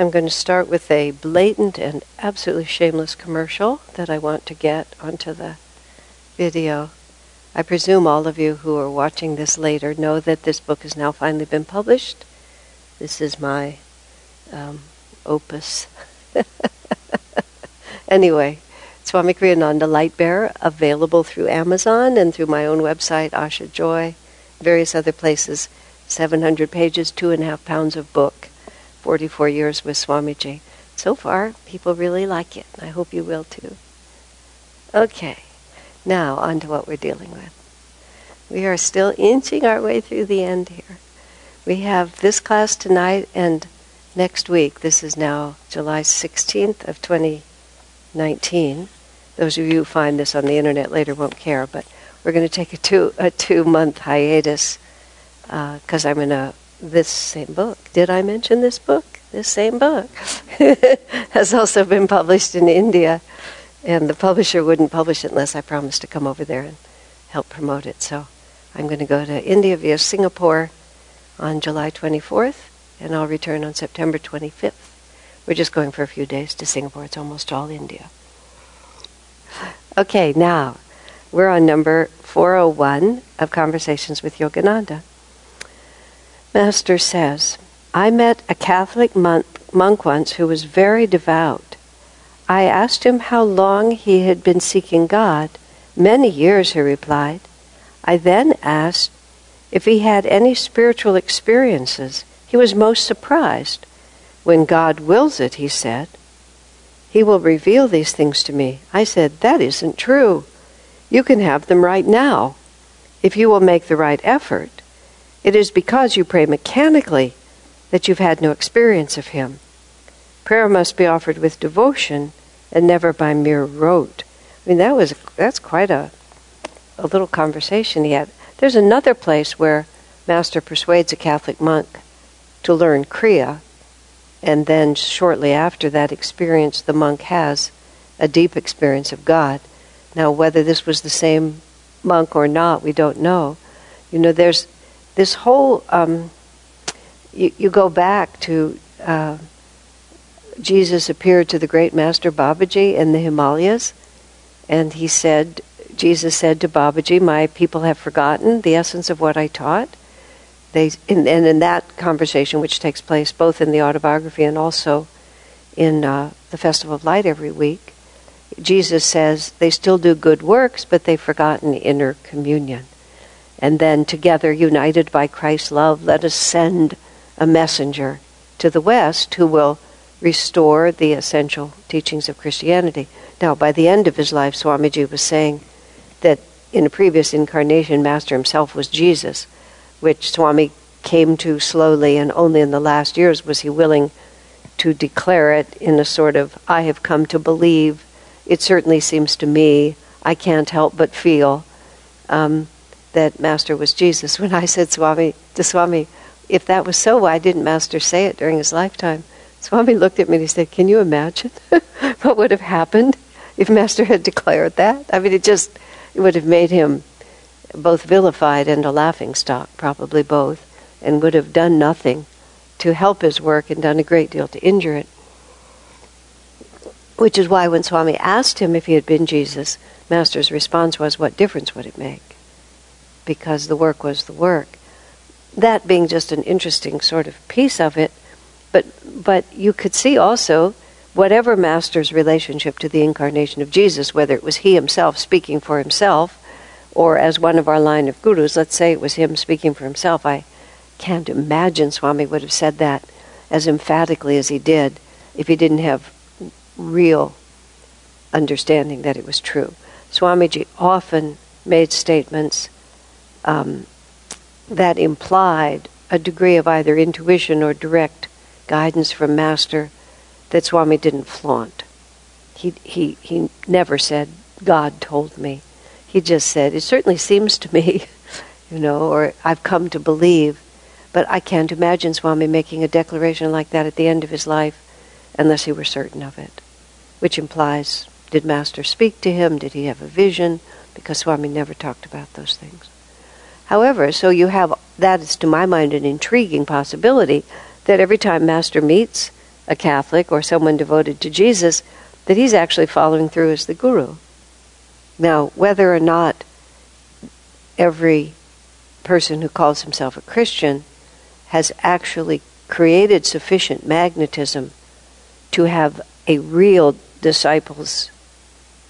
I'm going to start with a blatant and absolutely shameless commercial that I want to get onto the video. I presume all of you who are watching this later know that this book has now finally been published. This is my um, opus. anyway, Swami Kriyananda Light Bearer, available through Amazon and through my own website, Asha Joy, various other places. 700 pages, two and a half pounds of book, 44 years with Swamiji. So far, people really like it. I hope you will too. Okay, now on to what we're dealing with. We are still inching our way through the end here. We have this class tonight and next week. This is now July 16th of 2019. Those of you who find this on the internet later won't care, but we're going to take a two a two month hiatus because uh, I'm in a this same book. Did I mention this book? This same book has also been published in India, and the publisher wouldn't publish it unless I promised to come over there and help promote it. So I'm going to go to India via Singapore on July 24th, and I'll return on September 25th. We're just going for a few days to Singapore. It's almost all India. Okay, now we're on number 401 of Conversations with Yogananda. Master says, I met a Catholic monk, monk once who was very devout. I asked him how long he had been seeking God. Many years, he replied. I then asked if he had any spiritual experiences. He was most surprised. When God wills it, he said, He will reveal these things to me. I said, That isn't true. You can have them right now if you will make the right effort. It is because you pray mechanically that you've had no experience of Him. Prayer must be offered with devotion and never by mere rote. I mean, that was that's quite a a little conversation he had. There's another place where Master persuades a Catholic monk to learn Kriya, and then shortly after that experience, the monk has a deep experience of God. Now, whether this was the same monk or not, we don't know. You know, there's this whole um, you, you, go back to uh, Jesus appeared to the great master Babaji in the Himalayas, and he said, Jesus said to Babaji, "My people have forgotten the essence of what I taught." They, in, and in that conversation, which takes place both in the autobiography and also in uh, the Festival of Light every week, Jesus says they still do good works, but they've forgotten inner communion. And then, together, united by Christ's love, let us send a messenger to the West who will restore the essential teachings of Christianity. Now, by the end of his life, Swamiji was saying that in a previous incarnation, Master himself was Jesus, which Swami came to slowly, and only in the last years was he willing to declare it in a sort of, I have come to believe. It certainly seems to me, I can't help but feel. Um, that Master was Jesus. When I said Swami to Swami, if that was so, why didn't Master say it during his lifetime? Swami looked at me and he said, Can you imagine what would have happened if Master had declared that? I mean, it just it would have made him both vilified and a laughing stock, probably both, and would have done nothing to help his work and done a great deal to injure it. Which is why when Swami asked him if he had been Jesus, Master's response was, What difference would it make? Because the work was the work. That being just an interesting sort of piece of it, but but you could see also whatever master's relationship to the incarnation of Jesus, whether it was he himself speaking for himself, or as one of our line of gurus, let's say it was him speaking for himself. I can't imagine Swami would have said that as emphatically as he did if he didn't have real understanding that it was true. Swamiji often made statements um, that implied a degree of either intuition or direct guidance from Master that Swami didn't flaunt. He, he, he never said, God told me. He just said, It certainly seems to me, you know, or I've come to believe. But I can't imagine Swami making a declaration like that at the end of his life unless he were certain of it. Which implies, did Master speak to him? Did he have a vision? Because Swami never talked about those things. However, so you have that is to my mind an intriguing possibility that every time Master meets a Catholic or someone devoted to Jesus, that he's actually following through as the guru. Now, whether or not every person who calls himself a Christian has actually created sufficient magnetism to have a real disciples,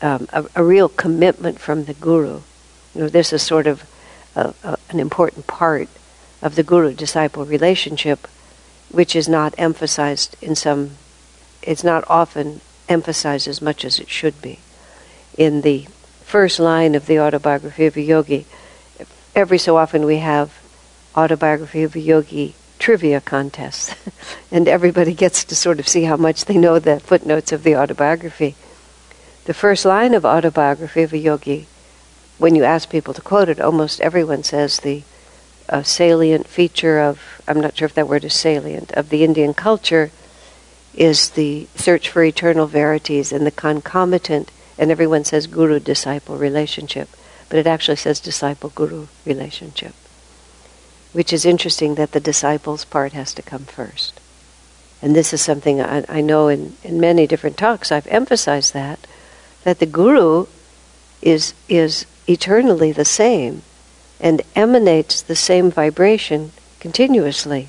um, a, a, real commitment from the guru. You know, this is sort of a, a, an important part of the guru-disciple relationship, which is not emphasized in some. It's not often emphasized as much as it should be. In the first line of the autobiography of a yogi, every so often we have autobiography of a yogi trivia contests, and everybody gets to sort of see how much they know the footnotes of the autobiography. The first line of autobiography of a yogi, when you ask people to quote it, almost everyone says the uh, salient feature of, I'm not sure if that word is salient, of the Indian culture is the search for eternal verities and the concomitant, and everyone says guru disciple relationship, but it actually says disciple guru relationship which is interesting that the disciples part has to come first. And this is something I, I know in, in many different talks I've emphasized that, that the guru is, is eternally the same and emanates the same vibration continuously.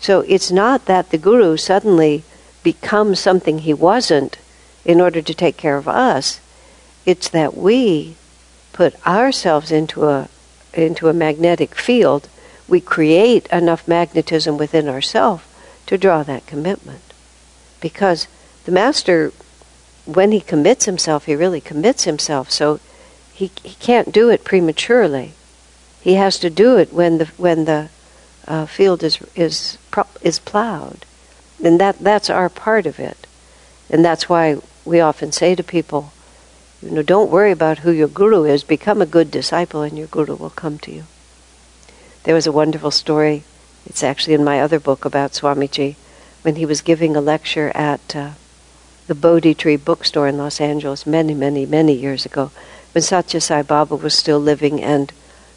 So it's not that the guru suddenly becomes something he wasn't in order to take care of us. It's that we put ourselves into a into a magnetic field we create enough magnetism within ourselves to draw that commitment. Because the master, when he commits himself, he really commits himself. So he, he can't do it prematurely. He has to do it when the when the uh, field is is is plowed, and that that's our part of it, and that's why we often say to people, you know, don't worry about who your guru is. Become a good disciple, and your guru will come to you. There was a wonderful story, it's actually in my other book about Swamiji, when he was giving a lecture at uh, the Bodhi Tree bookstore in Los Angeles many, many, many years ago, when Satya Sai Baba was still living and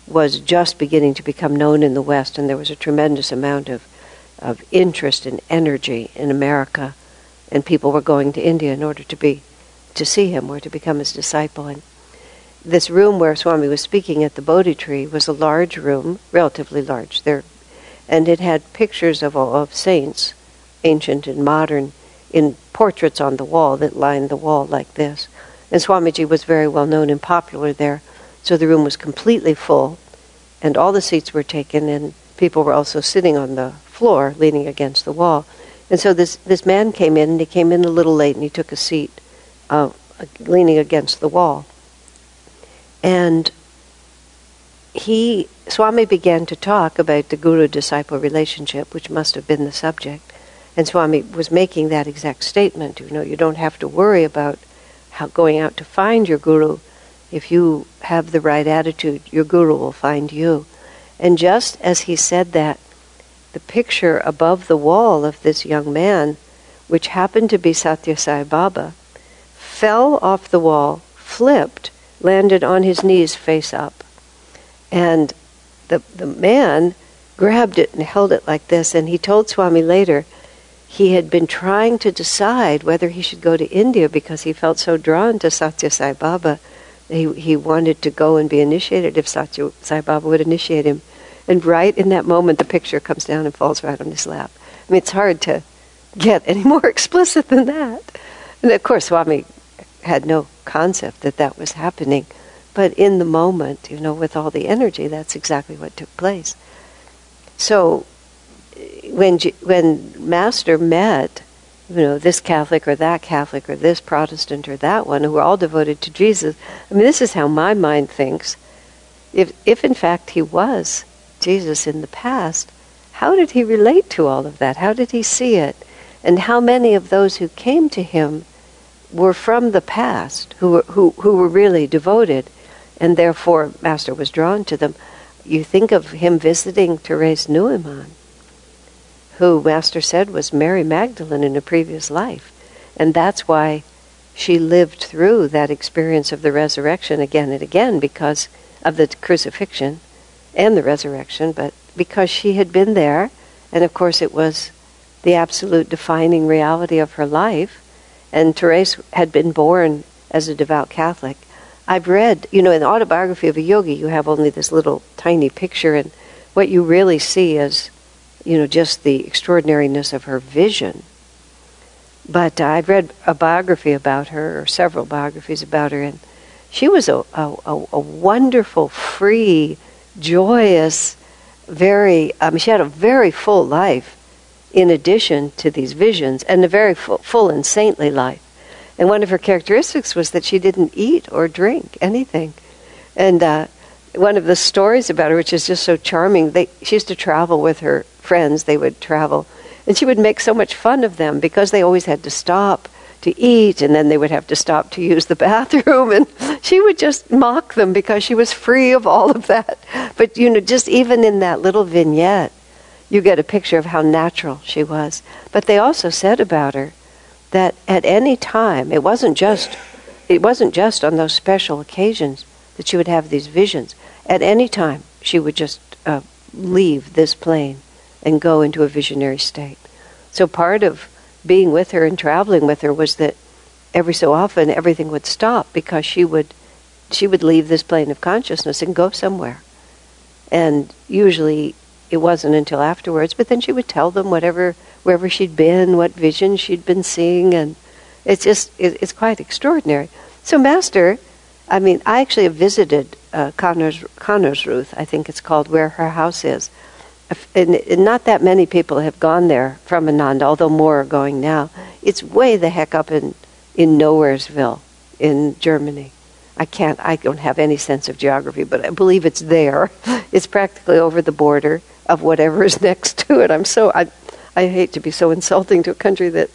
was just beginning to become known in the West, and there was a tremendous amount of, of interest and energy in America, and people were going to India in order to be to see him or to become his disciple. And this room where Swami was speaking at the Bodhi tree was a large room, relatively large there, and it had pictures of of saints, ancient and modern, in portraits on the wall that lined the wall like this. And Swamiji was very well known and popular there, so the room was completely full, and all the seats were taken, and people were also sitting on the floor, leaning against the wall. And so this this man came in, and he came in a little late, and he took a seat, uh, leaning against the wall. And he, Swami began to talk about the guru disciple relationship, which must have been the subject. And Swami was making that exact statement. You know, you don't have to worry about how going out to find your guru. If you have the right attitude, your guru will find you. And just as he said that, the picture above the wall of this young man, which happened to be Satya Sai Baba, fell off the wall, flipped, landed on his knees face up. And the, the man grabbed it and held it like this, and he told Swami later he had been trying to decide whether he should go to India because he felt so drawn to Satya Sai Baba. He, he wanted to go and be initiated if Satya Sai Baba would initiate him. And right in that moment, the picture comes down and falls right on his lap. I mean, it's hard to get any more explicit than that. And of course, Swami had no concept that that was happening. But in the moment, you know, with all the energy, that's exactly what took place. So when when Master met, you know, this Catholic or that Catholic or this Protestant or that one, who were all devoted to Jesus, I mean, this is how my mind thinks. If if in fact he was Jesus in the past, how did he relate to all of that? How did he see it? And how many of those who came to him were from the past who were, who, who were really devoted, and therefore Master was drawn to them. You think of him visiting Therese Neumann, who Master said was Mary Magdalene in a previous life, and that's why she lived through that experience of the resurrection again and again because of the crucifixion and the resurrection, but because she had been there, and of course it was the absolute defining reality of her life. And Therese had been born as a devout Catholic. I've read, you know, in the autobiography of a yogi, you have only this little tiny picture, and what you really see is, you know, just the extraordinariness of her vision. But uh, I've read a biography about her, or several biographies about her, and she was a, a, a wonderful, free, joyous, very, I mean, she had a very full life in addition to these visions, and a very full, full and saintly life. And one of her characteristics was that she didn't eat or drink anything. And uh, one of the stories about her, which is just so charming, they, she used to travel with her friends. They would travel, and she would make so much fun of them because they always had to stop to eat, and then they would have to stop to use the bathroom. And she would just mock them because she was free of all of that. But, you know, just even in that little vignette, you get a picture of how natural she was. But they also said about her that at any time, it wasn't just it wasn't just on those special occasions that she would have these visions. At any time, she would just uh, leave this plane and go into a visionary state. So part of being with her and traveling with her was that every so often everything would stop because she would she would leave this plane of consciousness and go somewhere. And usually it wasn't until afterwards, but then she would tell them whatever wherever she'd been, what visions she'd been seeing, and it's just it's quite extraordinary. So Master, I mean, I actually visited uh, Connors, Konnersreuth, I think it's called, where her house is and, not that many people have gone there from Ananda, although more are going now. It's way the heck up in in Nowheresville in Germany. I can't. I don't have any sense of geography, but I believe it's there. It's practically over the border of whatever is next to it. I'm so. I, I hate to be so insulting to a country that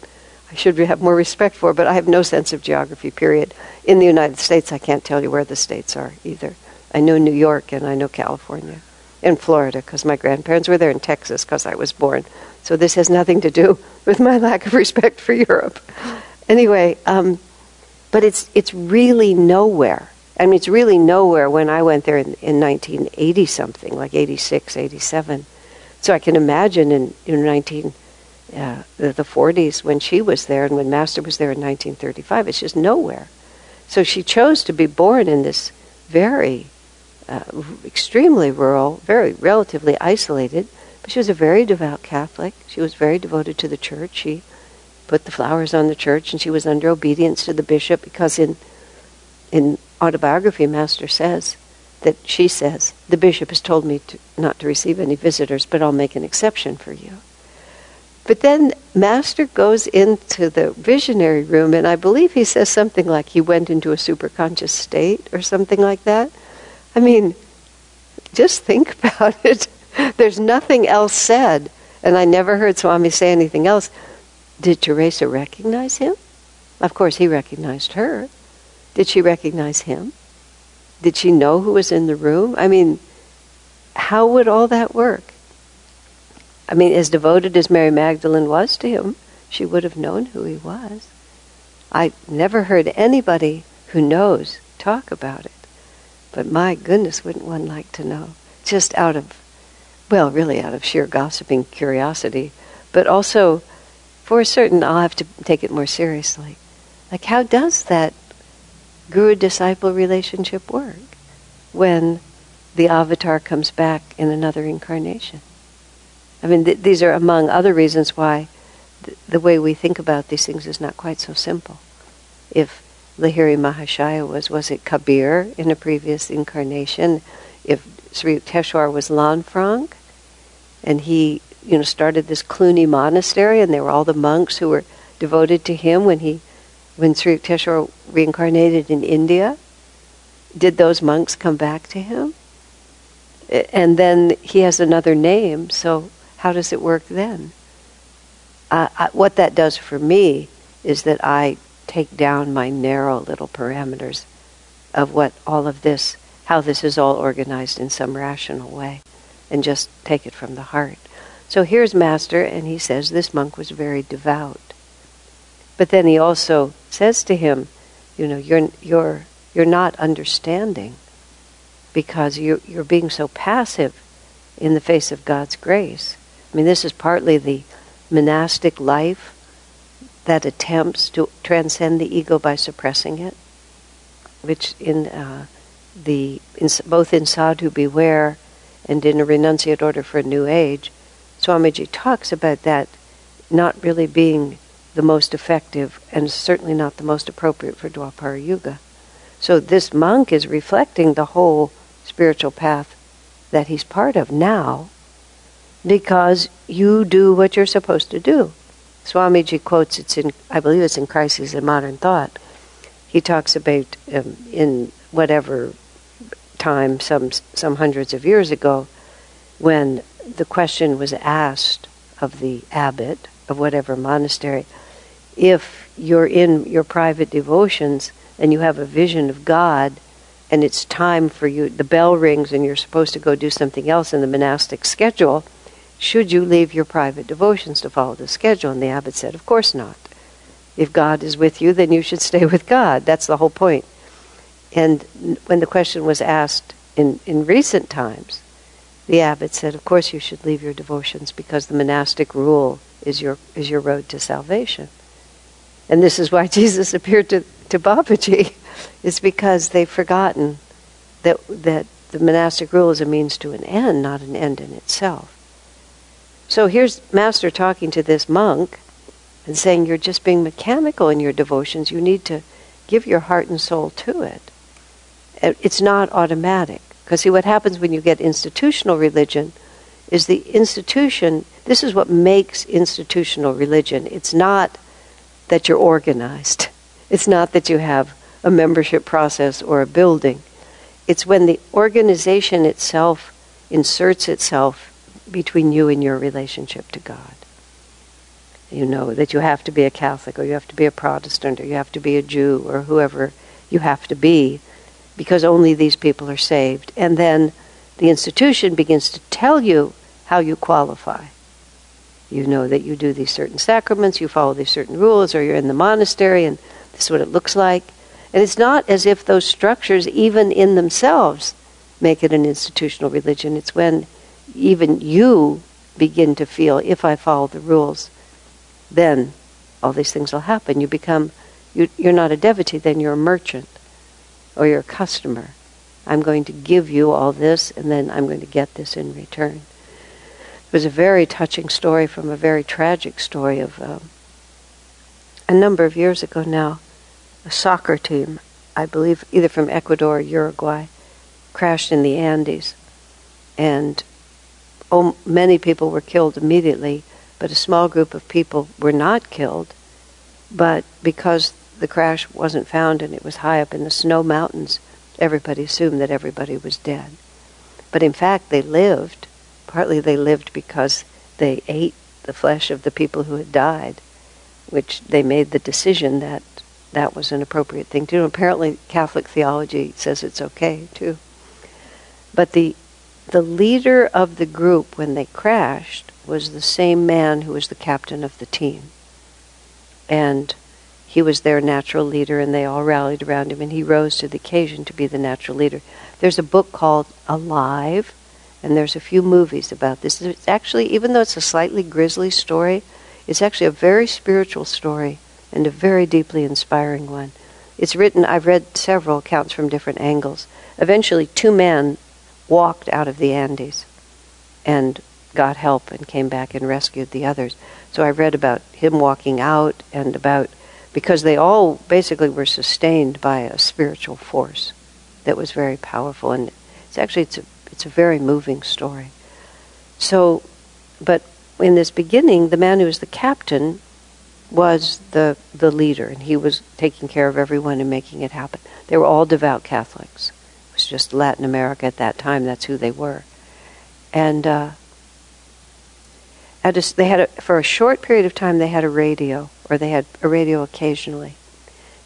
I should have more respect for, but I have no sense of geography. Period. In the United States, I can't tell you where the states are either. I know New York and I know California in Florida because my grandparents were there in Texas because I was born. So this has nothing to do with my lack of respect for Europe. Anyway, um, but it's it's really nowhere. I mean, it's really nowhere when I went there in, in 1980 something, like 86, 87. So I can imagine in, in 19, uh, the, the 40s when she was there and when Master was there in 1935, it's just nowhere. So she chose to be born in this very uh, extremely rural, very relatively isolated, but she was a very devout Catholic. She was very devoted to the church. She put the flowers on the church, and she was under obedience to the bishop because in in autobiography, Master says that she says the bishop has told me to, not to receive any visitors, but I'll make an exception for you. But then Master goes into the visionary room, and I believe he says something like he went into a superconscious state or something like that. I mean, just think about it. There's nothing else said. And I never heard Swami say anything else. Did Teresa recognize him? Of course, he recognized her. Did she recognize him? Did she know who was in the room? I mean, how would all that work? I mean, as devoted as Mary Magdalene was to him, she would have known who he was. I never heard anybody who knows talk about it. But my goodness, wouldn't one like to know? Just out of, well, really out of sheer gossiping curiosity, but also for a certain, I'll have to take it more seriously. Like, how does that guru disciple relationship work when the avatar comes back in another incarnation? I mean, th- these are among other reasons why th- the way we think about these things is not quite so simple. If Lahiri Mahashaya was, was it Kabir in a previous incarnation? If Sri Yukteswar was Lanfranc, and he, you know, started this Cluny monastery, and there were all the monks who were devoted to him when he, when Sri Yukteswar reincarnated in India. Did those monks come back to him? And then he has another name, so how does it work then? Uh, I, what that does for me is that I take down my narrow little parameters of what all of this, how this is all organized in some rational way, and just take it from the heart. So here's Master, and he says this monk was very devout. But then he also says to him, you know, you're, you're, you're not understanding because you're, you're being so passive in the face of God's grace. I mean, this is partly the monastic life that attempts to transcend the ego by suppressing it, which in uh, the in, both in Sadhu Beware and in a renunciate order for a new age, Swamiji talks about that not really being the most effective and certainly not the most appropriate for Dwapara Yuga. So this monk is reflecting the whole spiritual path that he's part of now because you do what you're supposed to do. Swamiji quotes it's in I believe it's in Crises in Modern Thought. He talks about um, in whatever time some some hundreds of years ago when the question was asked of the abbot of whatever monastery if you're in your private devotions and you have a vision of God and it's time for you, the bell rings and you're supposed to go do something else in the monastic schedule, should you leave your private devotions to follow the schedule? And the abbot said, Of course not. If God is with you, then you should stay with God. That's the whole point. And when the question was asked in, in recent times, the abbot said, Of course you should leave your devotions because the monastic rule is your, is your road to salvation. And this is why Jesus appeared to, to Babaji, is because they've forgotten that, that the monastic rule is a means to an end, not an end in itself. So here's Master talking to this monk and saying, You're just being mechanical in your devotions. You need to give your heart and soul to it. It's not automatic. Because see, what happens when you get institutional religion is the institution, this is what makes institutional religion. It's not that you're organized. It's not that you have a membership process or a building. It's when the organization itself inserts itself between you and your relationship to God. You know that you have to be a Catholic or you have to be a Protestant or you have to be a Jew or whoever you have to be because only these people are saved. And then the institution begins to tell you how you qualify. You know that you do these certain sacraments, you follow these certain rules, or you're in the monastery and this is what it looks like. And it's not as if those structures, even in themselves, make it an institutional religion. It's when even you begin to feel, if I follow the rules, then all these things will happen. You become, you, you're not a devotee, then you're a merchant or you're a customer. I'm going to give you all this, and then I'm going to get this in return. It was a very touching story from a very tragic story of um, a number of years ago now. A soccer team, I believe, either from Ecuador or Uruguay, crashed in the Andes, and oh, many people were killed immediately, but a small group of people were not killed. But because the crash wasn't found and it was high up in the snow mountains, everybody assumed that everybody was dead. But in fact, they lived Partly they lived because they ate the flesh of the people who had died, which they made the decision that that was an appropriate thing to do. Apparently, Catholic theology says it's okay too. But the the leader of the group when they crashed was the same man who was the captain of the team. And he was their natural leader, and they all rallied around him, and he rose to the occasion to be the natural leader. There's a book called Alive and there's a few movies about this. It's actually, even though it's a slightly grisly story, it's actually a very spiritual story and a very deeply inspiring one. It's written, I've read several accounts from different angles. Eventually, two men walked out of the Andes and got help and came back and rescued the others. So I read about him walking out and about, because they all basically were sustained by a spiritual force that was very powerful. And it's actually, it's a it's a very moving story. So, but in this beginning, the man who was the captain was the the leader, and he was taking care of everyone and making it happen. They were all devout Catholics. Just Latin America at that time. That's who they were, and uh, a, they had a, for a short period of time they had a radio, or they had a radio occasionally,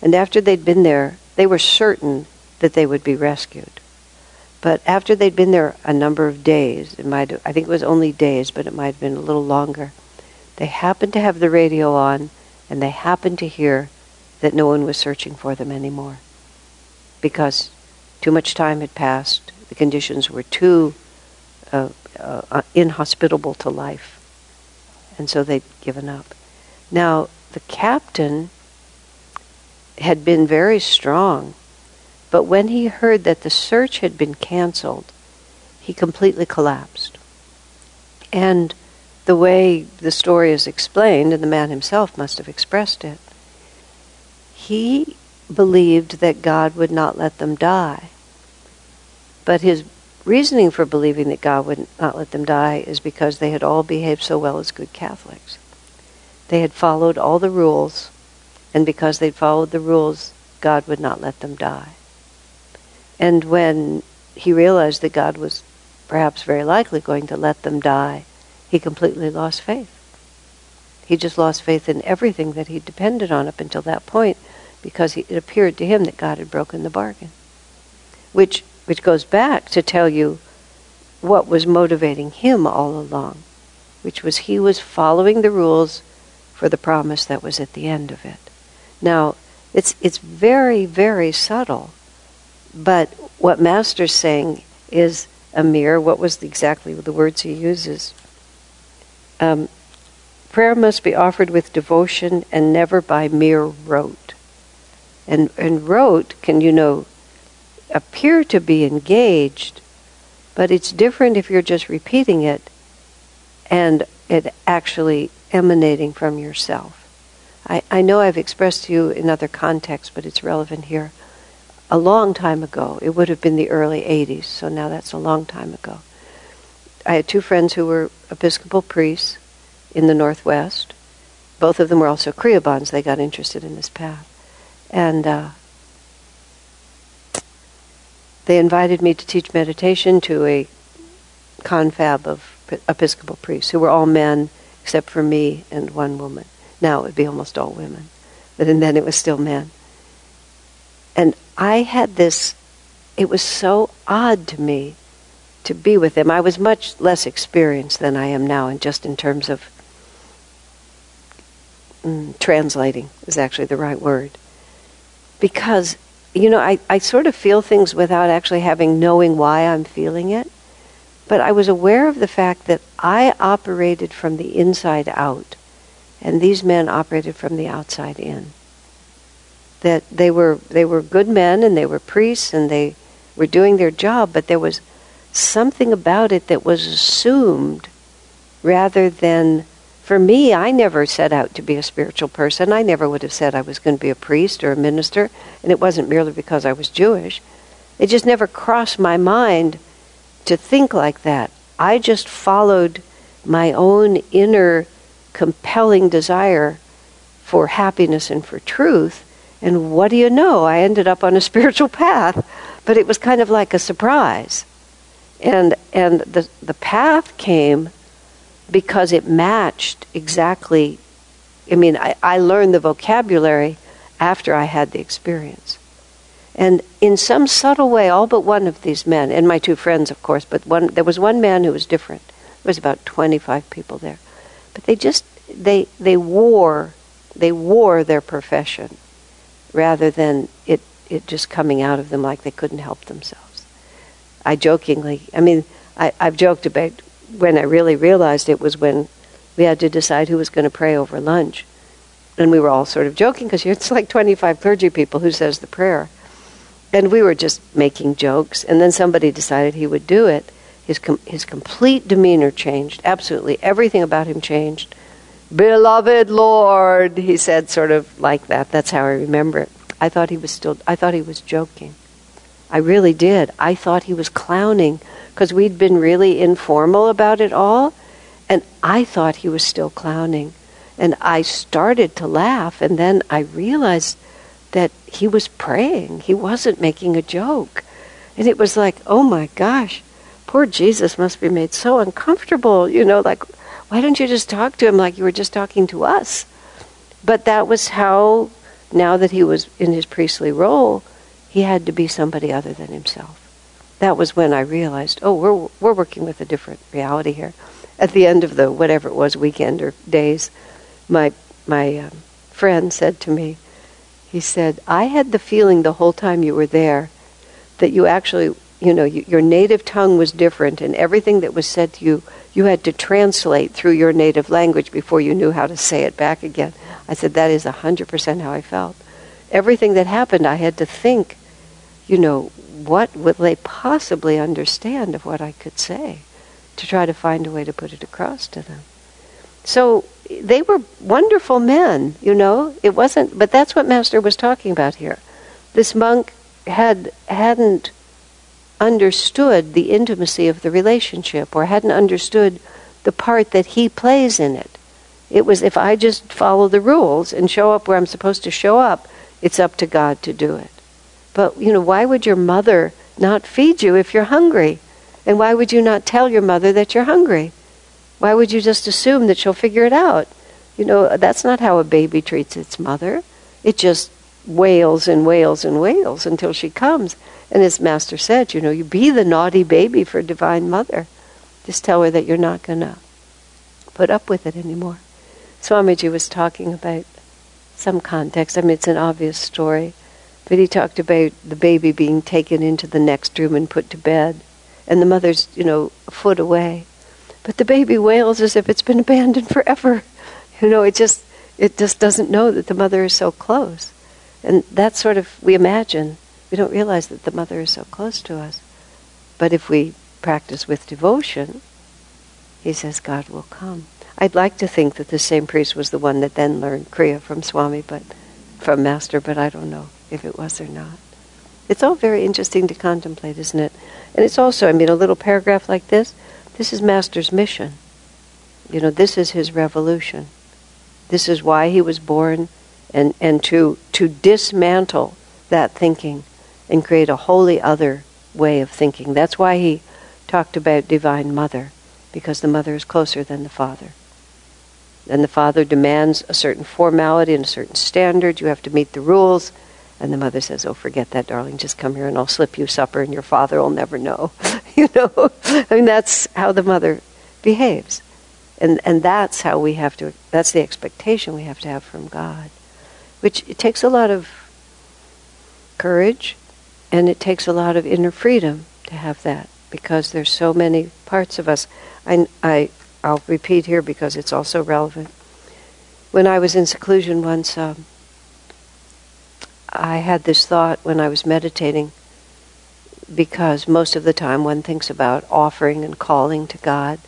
and after they'd been there, they were certain that they would be rescued. But after they'd been there a number of days, it might I think it was only days, but it might have been a little longer. They happened to have the radio on, and they happened to hear that no one was searching for them anymore, because too much time had passed. The conditions were too uh, uh, inhospitable to life. And so they'd given up. Now, the captain had been very strong, but when he heard that the search had been canceled, he completely collapsed. And the way the story is explained, and the man himself must have expressed it, he believed that God would not let them die. But his reasoning for believing that God would not let them die is because they had all behaved so well as good Catholics. They had followed all the rules, and because they'd followed the rules, God would not let them die. And when he realized that God was perhaps very likely going to let them die, he completely lost faith. He just lost faith in everything that he depended on up until that point because he, it appeared to him that God had broken the bargain. Which, which goes back to tell you what was motivating him all along, which was he was following the rules for the promise that was at the end of it. Now, it's, it's very, very subtle, but what Master's saying is a Amir, what was the, exactly the words he uses? Um, prayer must be offered with devotion and never by mere rote. And, and rote can, you know, appear to be engaged, but it's different if you're just repeating it and it actually emanating from yourself. I, I know I've expressed to you in other contexts, but it's relevant here a long time ago. It would have been the early 80s, so now that's a long time ago. I had two friends who were Episcopal priests in the Northwest. Both of them were also Kriyabans. They got interested in this path. And uh, they invited me to teach meditation to a confab of Episcopal priests who were all men except for me and one woman. Now it would be almost all women, but then it was still men. And I had this, it was so odd to me to be with them. I was much less experienced than I am now, and just in terms of mm, translating is actually the right word. Because, you know, I, I sort of feel things without actually having knowing why I'm feeling it. But I was aware of the fact that I operated from the inside out, and these men operated from the outside in that they were they were good men and they were priests and they were doing their job, but there was something about it that was assumed rather than for me, I never set out to be a spiritual person. I never would have said I was going to be a priest or a minister, and it wasn't merely because I was Jewish. It just never crossed my mind to think like that. I just followed my own inner compelling desire for happiness and for truth, and what do you know? I ended up on a spiritual path, but it was kind of like a surprise. And and the the path came because it matched exactly I mean, I, I learned the vocabulary after I had the experience. And in some subtle way, all but one of these men, and my two friends, of course, but one, there was one man who was different. There was about 25 people there. But they just, they, they wore, they wore their profession rather than it, it just coming out of them like they couldn't help themselves. I jokingly, I mean, I, I've joked about when I really realized it was when we had to decide who was going to pray over lunch. And we were all sort of joking because it's like 25 clergy people who says the prayer. And we were just making jokes. And then somebody decided he would do it. His, com- his complete demeanor changed. Absolutely everything about him changed. Beloved Lord, he said, sort of like that. That's how I remember it. I thought he was still, I thought he was joking. I really did. I thought he was clowning because we'd been really informal about it all. And I thought he was still clowning. And I started to laugh, and then I realized that he was praying. He wasn't making a joke. And it was like, oh my gosh, poor Jesus must be made so uncomfortable. You know, like, why don't you just talk to him like you were just talking to us? But that was how, now that he was in his priestly role, he had to be somebody other than himself. That was when I realized, oh, we're, we're working with a different reality here. At the end of the whatever it was, weekend or days, my, my um, friend said to me, he said, I had the feeling the whole time you were there that you actually you know, you, your native tongue was different, and everything that was said to you, you had to translate through your native language before you knew how to say it back again. I said, that is 100% how I felt. Everything that happened, I had to think, you know, what would they possibly understand of what I could say to try to find a way to put it across to them. So they were wonderful men, you know. It wasn't, but that's what Master was talking about here. This monk had hadn't understood the intimacy of the relationship or hadn't understood the part that he plays in it. It was if I just follow the rules and show up where I'm supposed to show up, it's up to God to do it. But, you know, why would your mother not feed you if you're hungry? And why would you not tell your mother that you're hungry? Why would you just assume that she'll figure it out? You know, that's not how a baby treats its mother. It just wails and wails and wails until she comes. And as Master said, you know, you be the naughty baby for Divine Mother. Just tell her that you're not going to put up with it anymore. Swamiji was talking about some context. I mean, it's an obvious story. But he talked about the baby being taken into the next room and put to bed. And the mother's, you know, a foot away. But the baby wails as if it's been abandoned forever. You know, it just it just doesn't know that the mother is so close. And that's sort of we imagine we don't realize that the mother is so close to us. But if we practice with devotion, he says God will come. I'd like to think that the same priest was the one that then learned Kriya from Swami, but from Master, but I don't know if it was or not. It's all very interesting to contemplate, isn't it? And it's also, I mean, a little paragraph like this, this is Master's mission. You know, this is his revolution. This is why he was born, and, and to, to dismantle that thinking and create a wholly other way of thinking. That's why he talked about Divine Mother, because the mother is closer than the father. And the father demands a certain formality and a certain standard. You have to meet the rules. And the mother says, Oh, forget that, darling. Just come here and I'll slip you supper and your father will never know. you know? I mean, that's how the mother behaves. And, and that's how we have to, that's the expectation we have to have from God. Which it takes a lot of courage and it takes a lot of inner freedom to have that because there's so many parts of us. I, I, I'll repeat here because it's also relevant. When I was in seclusion once, um, I had this thought when I was meditating because most of the time one thinks about offering and calling to God.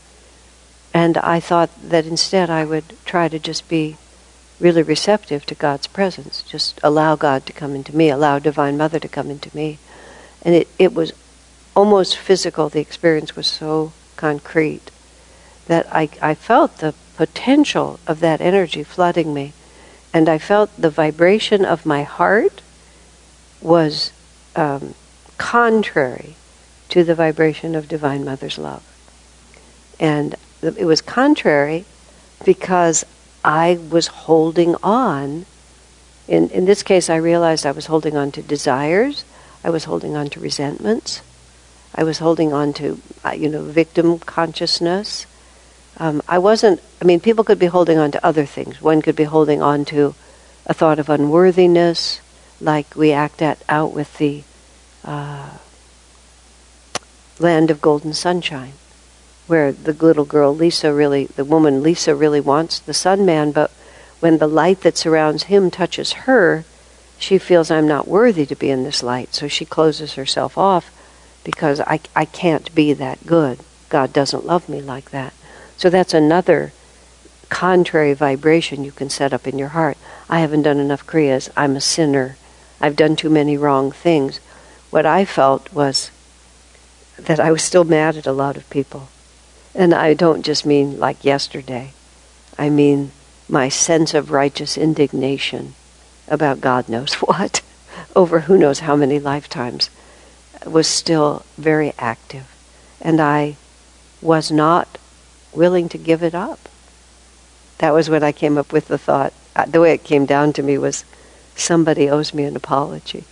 And I thought that instead I would try to just be really receptive to God's presence. Just allow God to come into me, allow Divine Mother to come into me. And it, it was almost physical. The experience was so concrete that I, I felt the potential of that energy flooding me. And I felt the vibration of my heart was um, contrary to the vibration of Divine Mother's love. And it was contrary because I was holding on. In, in this case, I realized I was holding on to desires, I was holding on to resentments, I was holding on to, uh, you know, victim consciousness. Um, I wasn't, I mean, people could be holding on to other things. One could be holding on to a thought of unworthiness, like we act at, out with the uh, land of golden sunshine where the little girl Lisa really, the woman Lisa really wants the sun man, but when the light that surrounds him touches her, she feels I'm not worthy to be in this light. So she closes herself off because I, I can't be that good. God doesn't love me like that. So that's another contrary vibration you can set up in your heart. I haven't done enough kriyas. I'm a sinner. I've done too many wrong things. What I felt was that I was still mad at a lot of people. And I don't just mean like yesterday, I mean my sense of righteous indignation about God knows what, over who knows how many lifetimes, was still very active. And I was not willing to give it up. That was when I came up with the thought. Uh, the way it came down to me was somebody owes me an apology.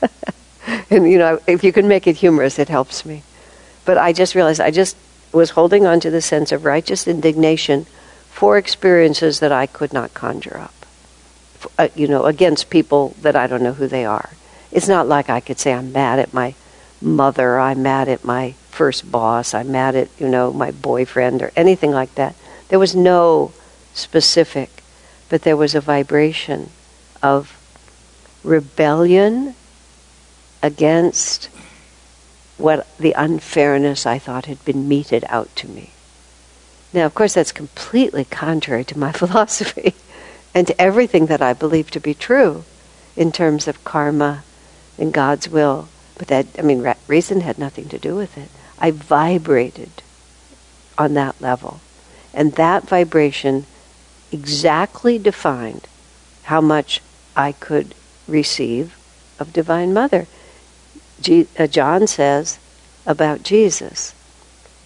and, you know, if you can make it humorous, it helps me. But I just realized I just was holding on to the sense of righteous indignation for experiences that I could not conjure up. Uh, you know, against people that I don't know who they are. It's not like I could say I'm mad at my mother, I'm mad at my first boss, I'm mad at, you know, my boyfriend or anything like that. There was no specific, but there was a vibration of rebellion against what the unfairness I thought had been meted out to me. Now, of course, that's completely contrary to my philosophy and to everything that I believe to be true in terms of karma and God's will. But that, I mean, reason had nothing to do with it. I vibrated on that level. And that vibration exactly defined how much I could receive of Divine Mother. G- uh, John says about Jesus,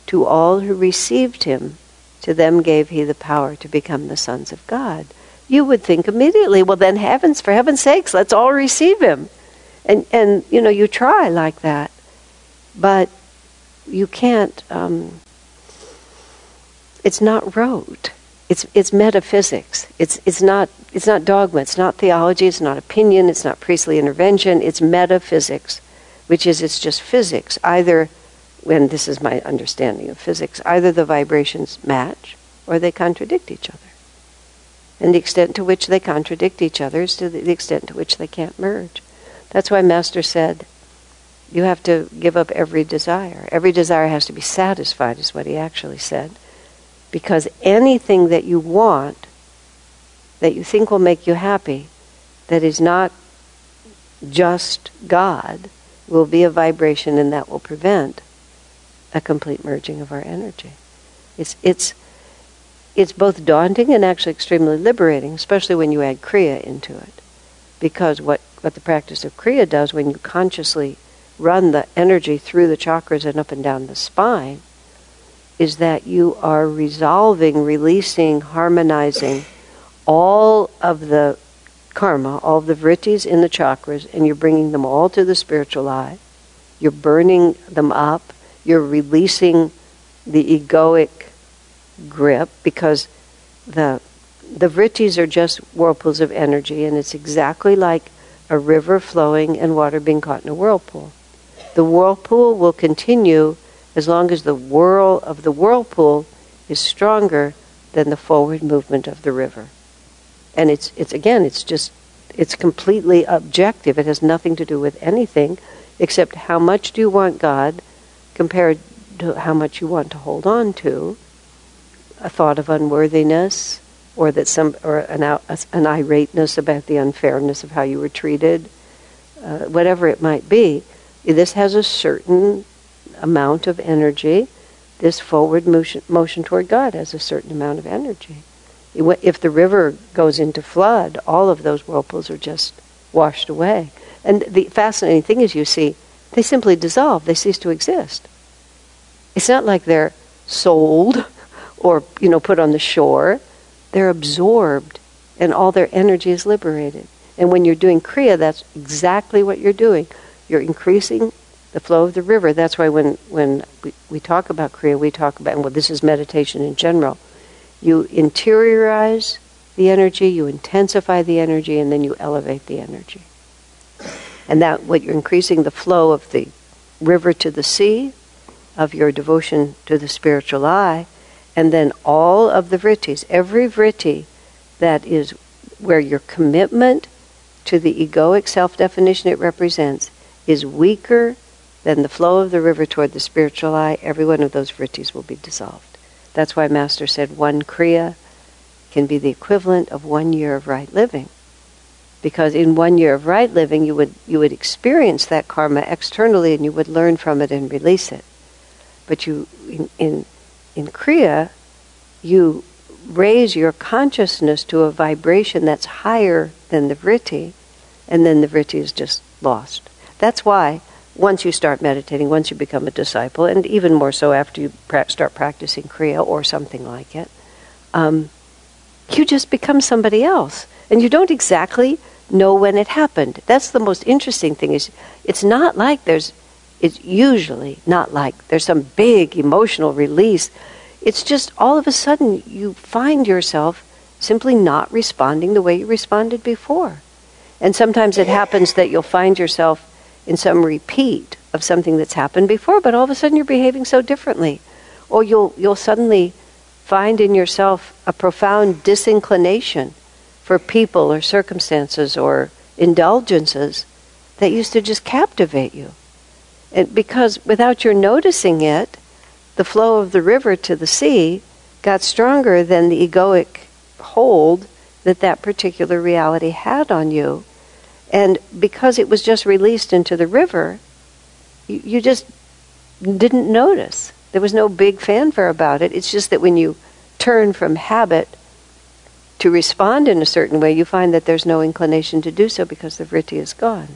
to all who received him, to them gave he the power to become the sons of God. You would think immediately, well, then heavens, for heaven's sakes, let's all receive him. And, and you know, you try like that. But you can't, um, it's not rote. It's, it's metaphysics. It's, it's, not, it's not dogma. It's not theology. It's not opinion. It's not priestly intervention. It's metaphysics, which is it's just physics. Either, when this is my understanding of physics, either the vibrations match or they contradict each other. And the extent to which they contradict each other is to the extent to which they can't merge. That's why Master said, you have to give up every desire. Every desire has to be satisfied, is what he actually said. Because anything that you want, that you think will make you happy, that is not just God, will be a vibration and that will prevent a complete merging of our energy. It's, it's, it's both daunting and actually extremely liberating, especially when you add Kriya into it. Because what, what the practice of Kriya does when you consciously run the energy through the chakras and up and down the spine is that you are resolving, releasing, harmonizing all of the karma, all the vrittis in the chakras, and you're bringing them all to the spiritual eye. You're burning them up. You're releasing the egoic grip because the the vrittis are just whirlpools of energy, and it's exactly like a river flowing and water being caught in a whirlpool. The whirlpool will continue as long as the whirl of the whirlpool is stronger than the forward movement of the river. And it's, it's again, it's just, it's completely objective. It has nothing to do with anything except how much do you want God compared to how much you want to hold on to. A thought of unworthiness, or that some, or an, an irateness about the unfairness of how you were treated, uh, whatever it might be. This has a certain amount of energy. This forward motion, motion toward God has a certain amount of energy. If the river goes into flood, all of those whirlpools are just washed away. And the fascinating thing is, you see, they simply dissolve, they cease to exist. It's not like they're sold or you know put on the shore. They're absorbed and all their energy is liberated. And when you're doing Kriya, that's exactly what you're doing. You're increasing the flow of the river. That's why when, when we, we talk about Kriya, we talk about, well, this is meditation in general. You interiorize the energy, you intensify the energy, and then you elevate the energy. And that, what you're increasing the flow of the river to the sea, of your devotion to the spiritual eye, and then all of the vrittis, every vritti that is where your commitment to the egoic self definition it represents is weaker than the flow of the river toward the spiritual eye, every one of those vrittis will be dissolved. That's why Master said one kriya can be the equivalent of one year of right living. Because in one year of right living, you would, you would experience that karma externally and you would learn from it and release it. But you, in, in, in Kriya, you raise your consciousness to a vibration that's higher than the vritti, and then the vritti is just lost. That's why once you start meditating, once you become a disciple, and even more so after you pra- start practicing Kriya or something like it, um, you just become somebody else. And you don't exactly know when it happened. That's the most interesting thing is it's not like there's it's usually not like there's some big emotional release. It's just all of a sudden you find yourself simply not responding the way you responded before. And sometimes it happens that you'll find yourself in some repeat of something that's happened before, but all of a sudden you're behaving so differently. Or you'll, you'll suddenly find in yourself a profound disinclination for people or circumstances or indulgences that used to just captivate you. And because without your noticing it, the flow of the river to the sea got stronger than the egoic hold that that particular reality had on you. And because it was just released into the river, you, you just didn't notice. There was no big fanfare about it. It's just that when you turn from habit to respond in a certain way, you find that there's no inclination to do so because the vritti is gone.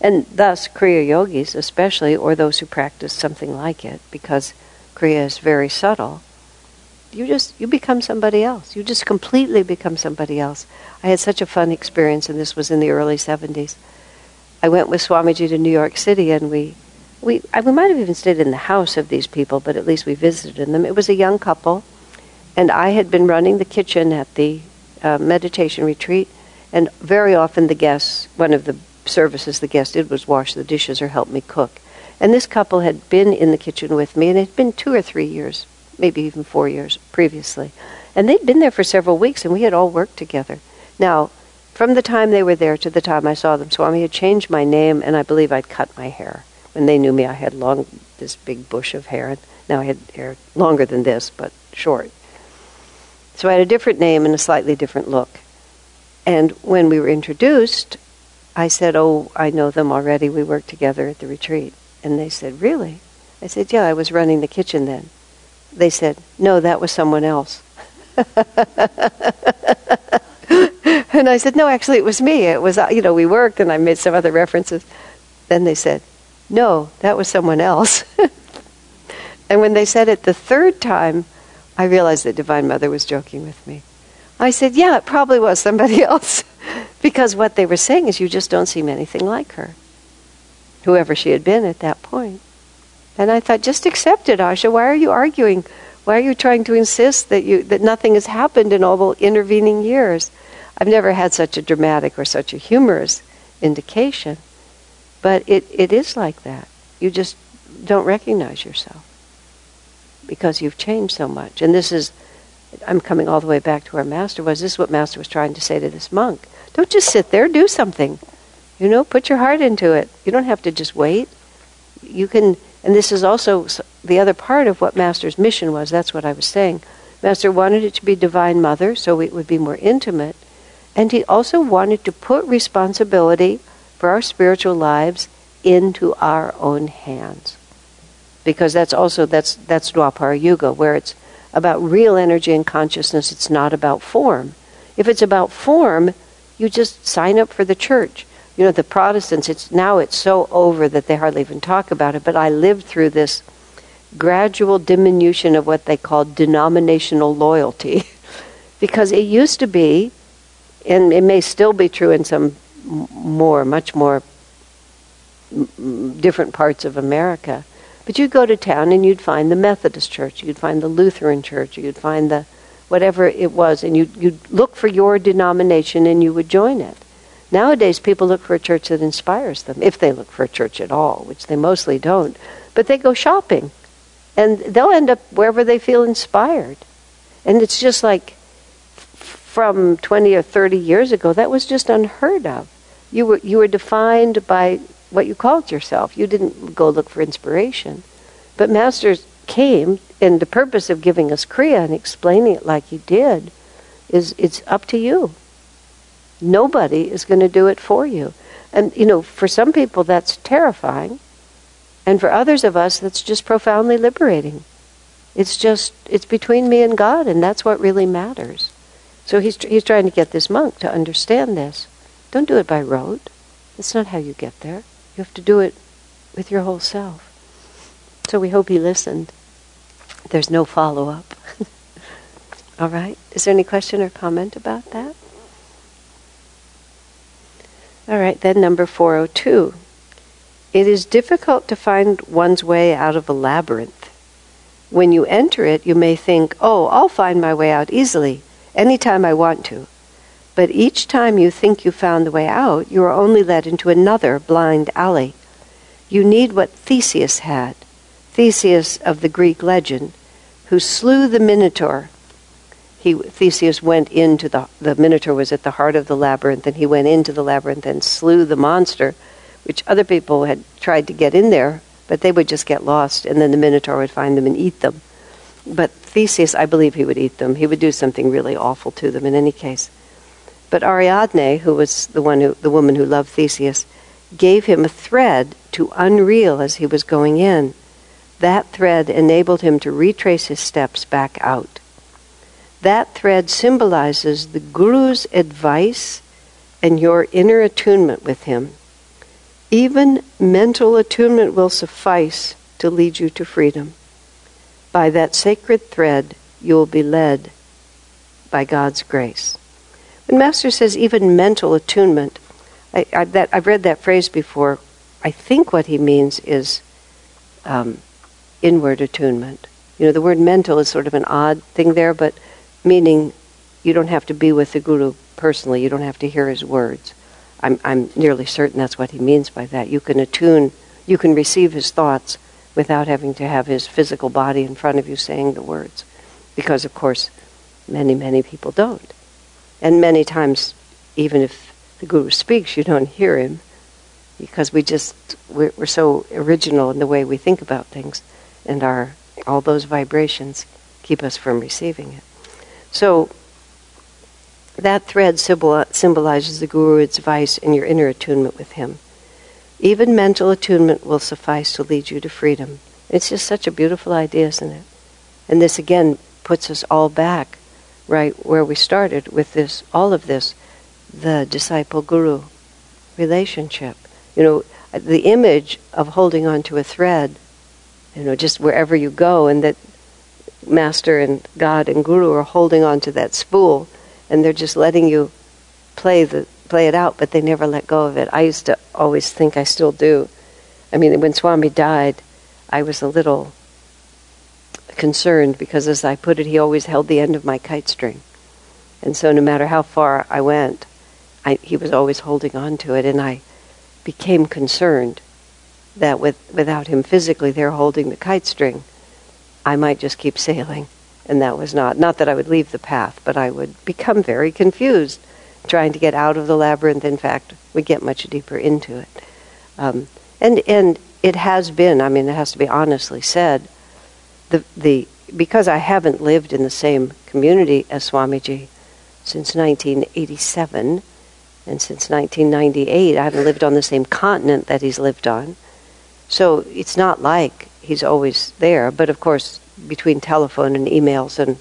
And thus, Kriya yogis, especially, or those who practice something like it, because Kriya is very subtle, you just you become somebody else. You just completely become somebody else. I had such a fun experience, and this was in the early '70s. I went with Swamiji to New York City, and we we I, we might have even stayed in the house of these people, but at least we visited them. It was a young couple, and I had been running the kitchen at the uh, meditation retreat, and very often the guests, one of the services the guest did was wash the dishes or help me cook. And this couple had been in the kitchen with me, and it had been two or three years, maybe even four years previously. And they'd been there for several weeks, and we had all worked together. Now, from the time they were there to the time I saw them, Swami had changed my name, and I believe I'd cut my hair. When they knew me, I had long, this big bush of hair, and now I had hair longer than this, but short. So I had a different name and a slightly different look. And when we were introduced, I said, Oh, I know them already. We worked together at the retreat. And they said, Really? I said, Yeah, I was running the kitchen then. They said, No, that was someone else. and I said, No, actually, it was me. It was, you know, we worked and I made some other references. Then they said, No, that was someone else. and when they said it the third time, I realized that Divine Mother was joking with me. I said, Yeah, it probably was somebody else. because what they were saying is, you just don't seem anything like her, whoever she had been at that point. And I thought, just accept it, Asha. Why are you arguing? Why are you trying to insist that you that nothing has happened in all the intervening years? I've never had such a dramatic or such a humorous indication, but it, it is like that. You just don't recognize yourself because you've changed so much. And this is, I'm coming all the way back to where Master was. This is what Master was trying to say to this monk. Don't just sit there, do something. You know, put your heart into it. You don't have to just wait. You can, and this is also the other part of what Master's mission was. That's what I was saying. Master wanted it to be Divine Mother, so it would be more intimate. And he also wanted to put responsibility for our spiritual lives into our own hands because that's also that's that's Dwapara Yuga, where it's about real energy and consciousness. It's not about form. If it's about form, you just sign up for the church. You know, the Protestants. It's now it's so over that they hardly even talk about it. But I lived through this gradual diminution of what they called denominational loyalty, because it used to be, and it may still be true in some more, much more different parts of America but you'd go to town and you'd find the Methodist church, you'd find the Lutheran church, you'd find the whatever it was, and you'd, you'd look for your denomination and you would join it. Nowadays, people look for a church that inspires them, if they look for a church at all, which they mostly don't. But they go shopping, and they'll end up wherever they feel inspired. And it's just like from 20 or 30 years ago, that was just unheard of. You were, you were defined by what you called yourself. You didn't go look for inspiration. But Masters came, and the purpose of giving us Kriya and explaining it like he did is it's up to you. Nobody is going to do it for you. And, you know, for some people that's terrifying. And for others of us, that's just profoundly liberating. It's just, it's between me and God, and that's what really matters. So he's, he's trying to get this monk to understand this. Don't do it by rote. That's not how you get there. You have to do it with your whole self. So we hope he listened. There's no follow up. All right? Is there any question or comment about that? All right, then number 402. It is difficult to find one's way out of a labyrinth. When you enter it, you may think, oh, I'll find my way out easily, anytime I want to. But each time you think you found the way out, you are only led into another blind alley. You need what Theseus had. Theseus of the Greek legend, who slew the Minotaur. He, Theseus went into the, the Minotaur was at the heart of the labyrinth, and he went into the labyrinth and slew the monster, which other people had tried to get in there, but they would just get lost, and then the Minotaur would find them and eat them. But Theseus, I believe he would eat them. He would do something really awful to them in any case. But Ariadne, who was the one who, the woman who loved Theseus, gave him a thread to unreel as he was going in. That thread enabled him to retrace his steps back out. That thread symbolizes the Guru's advice and your inner attunement with him. Even mental attunement will suffice to lead you to freedom. By that sacred thread, you will be led by God's grace. When Master says even mental attunement, I, I, that, I've read that phrase before. I think what he means is um, inward attunement. You know, the word mental is sort of an odd thing there, but meaning you don't have to be with the Guru personally, you don't have to hear his words. I'm, I'm nearly certain that's what he means by that. You can attune, you can receive his thoughts without having to have his physical body in front of you saying the words. Because, of course, many, many people don't. And many times, even if the Guru speaks, you don't hear him because we just, we're, we're so original in the way we think about things, and our, all those vibrations keep us from receiving it. So, that thread symbolizes the Guru's advice and your inner attunement with him. Even mental attunement will suffice to lead you to freedom. It's just such a beautiful idea, isn't it? And this again puts us all back right where we started with this, all of this, the disciple guru relationship. You know, the image of holding on to a thread, you know, just wherever you go, and that master and God and guru are holding on to that spool, and they're just letting you play the play it out, but they never let go of it. I used to always think I still do. I mean, when Swami died, I was a little concerned because, as I put it, he always held the end of my kite string. And so, no matter how far I went, I, he was always holding on to it, and I became concerned that with, without him physically there holding the kite string, I might just keep sailing. And that was not, not that I would leave the path, but I would become very confused trying to get out of the labyrinth. In fact, we get much deeper into it. Um, and, and it has been, I mean, it has to be honestly said, the, the, because I haven't lived in the same community as Swamiji since 1987, and since 1998, I haven't lived on the same continent that he's lived on. So it's not like he's always there, but of course, between telephone and emails and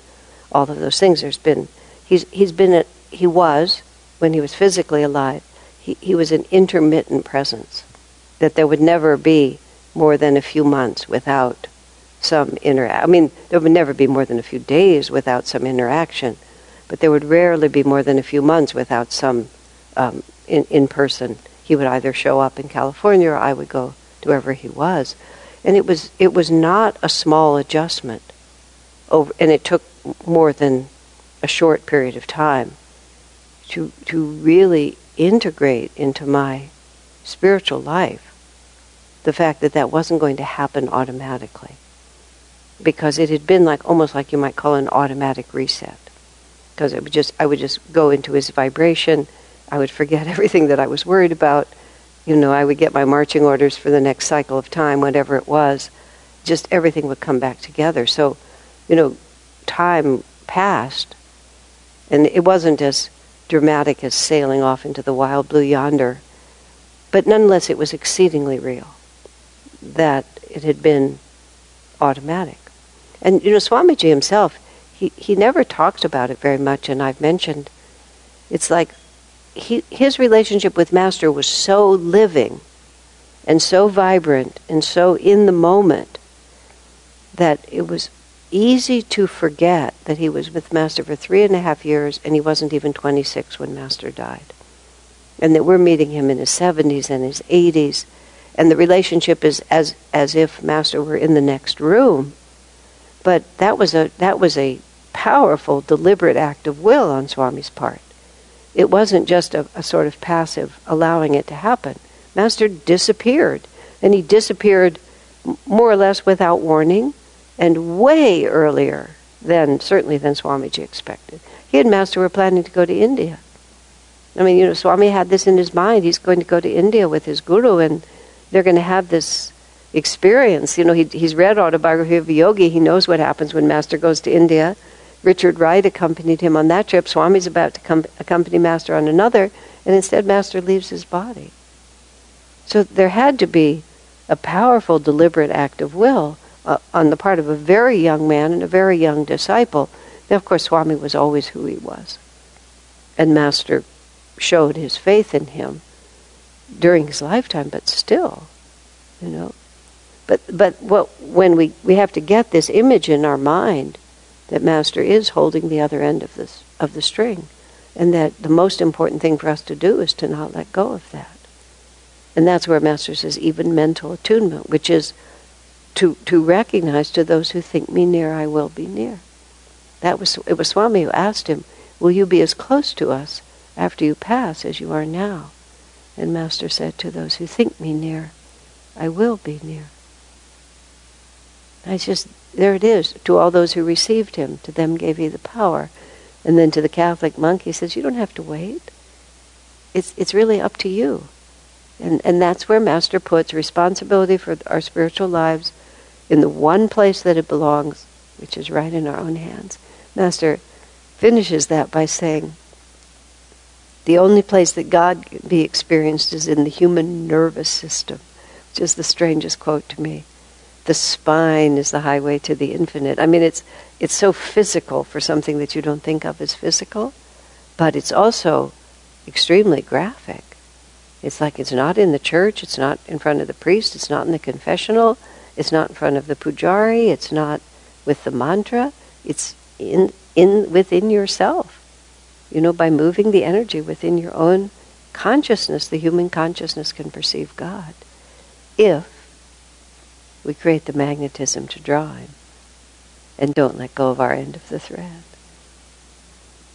all of those things, there's been, he's, he's been, a, he was when he was physically alive, he, he was an intermittent presence, that there would never be more than a few months without some interaction. I mean, there would never be more than a few days without some interaction, but there would rarely be more than a few months without some um, in, in person. He would either show up in California or I would go to wherever he was. And it was, it was not a small adjustment. Over, and it took more than a short period of time to, to really integrate into my spiritual life the fact that that wasn't going to happen automatically. Because it had been like almost like you might call an automatic reset. Because it would just I would just go into his vibration. I would forget everything that I was worried about you know I would get my marching orders for the next cycle of time whatever it was just everything would come back together so you know time passed and it wasn't as dramatic as sailing off into the wild blue yonder. But nonetheless, it was exceedingly real that it had been automatic. And, you know, Swamiji himself, he, he never talked about it very much, and I've mentioned it's like he, his relationship with Master was so living and so vibrant and so in the moment that it was easy to forget that he was with Master for three and a half years and he wasn't even 26 when Master died. And that we're meeting him in his 70s and his 80s. And the relationship is as, as if Master were in the next room. But that was a, that was a powerful, deliberate act of will on Swami's part. It wasn't just a, a sort of passive allowing it to happen. Master disappeared And he disappeared more or less without warning and way earlier than, certainly, than Swamiji expected. He and Master were planning to go to India. I mean, you know, Swami had this in his mind. He's going to go to India with his guru, and they're going to have this experience. You know, he, he's read Autobiography of a Yogi. He knows what happens when Master goes to India. Richard Wright accompanied him on that trip. Swami's about to com- accompany Master on another, and instead Master leaves his body. So there had to be a powerful, deliberate act of will uh, on the part of a very young man and a very young disciple. Now, of course, Swami was always who he was. And Master showed his faith in him during his lifetime, but still, you know. But but what when we, we have to get this image in our mind that Master is holding the other end of this of the string, and that the most important thing for us to do is to not let go of that. And that's where Master says even mental attunement, which is to to recognize to those who think me near, I will be near. That was it was Swami who asked him, Will you be as close to us after you pass as you are now? And Master said, To those who think me near, I will be near. I just, there it is. To all those who received him, to them gave he the power. And then to the Catholic monk, he says, You don't have to wait. It's, it's really up to you. And, and that's where Master puts responsibility for our spiritual lives in the one place that it belongs, which is right in our own hands. Master finishes that by saying, the only place that God can be experienced is in the human nervous system, which is the strangest quote to me. The spine is the highway to the infinite. I mean, it's, it's so physical for something that you don't think of as physical, but it's also extremely graphic. It's like it's not in the church, it's not in front of the priest, it's not in the confessional, it's not in front of the pujari, it's not with the mantra, it's in, in within yourself. You know, by moving the energy within your own consciousness, the human consciousness can perceive God. If we create the magnetism to draw Him and don't let go of our end of the thread.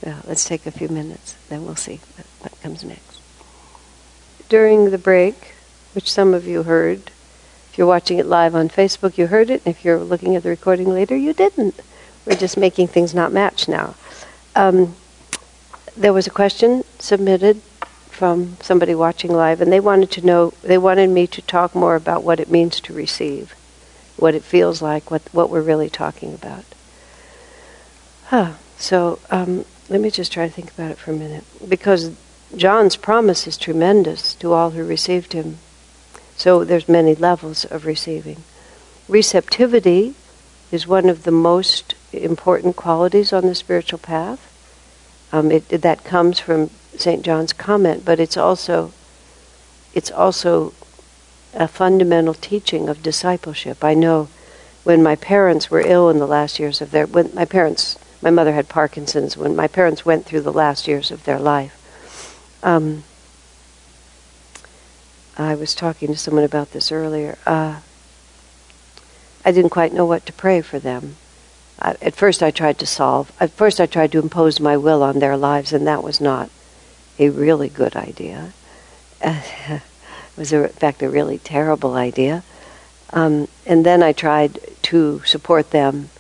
Now, let's take a few minutes, then we'll see what comes next. During the break, which some of you heard, if you're watching it live on Facebook, you heard it. If you're looking at the recording later, you didn't. We're just making things not match now. Um, there was a question submitted from somebody watching live, and they wanted to know, they wanted me to talk more about what it means to receive, what it feels like, what, what we're really talking about. Huh. So um, let me just try to think about it for a minute. Because John's promise is tremendous to all who received him. So there's many levels of receiving. Receptivity is one of the most important qualities on the spiritual path. Um, it, that comes from St. John's comment, but it's also it's also a fundamental teaching of discipleship. I know when my parents were ill in the last years of their when my parents my mother had Parkinson's when my parents went through the last years of their life. Um, I was talking to someone about this earlier. Uh, I didn't quite know what to pray for them at first I tried to solve, at first I tried to impose my will on their lives, and that was not a really good idea. it was, a, in fact, a really terrible idea. Um, and then I tried to support them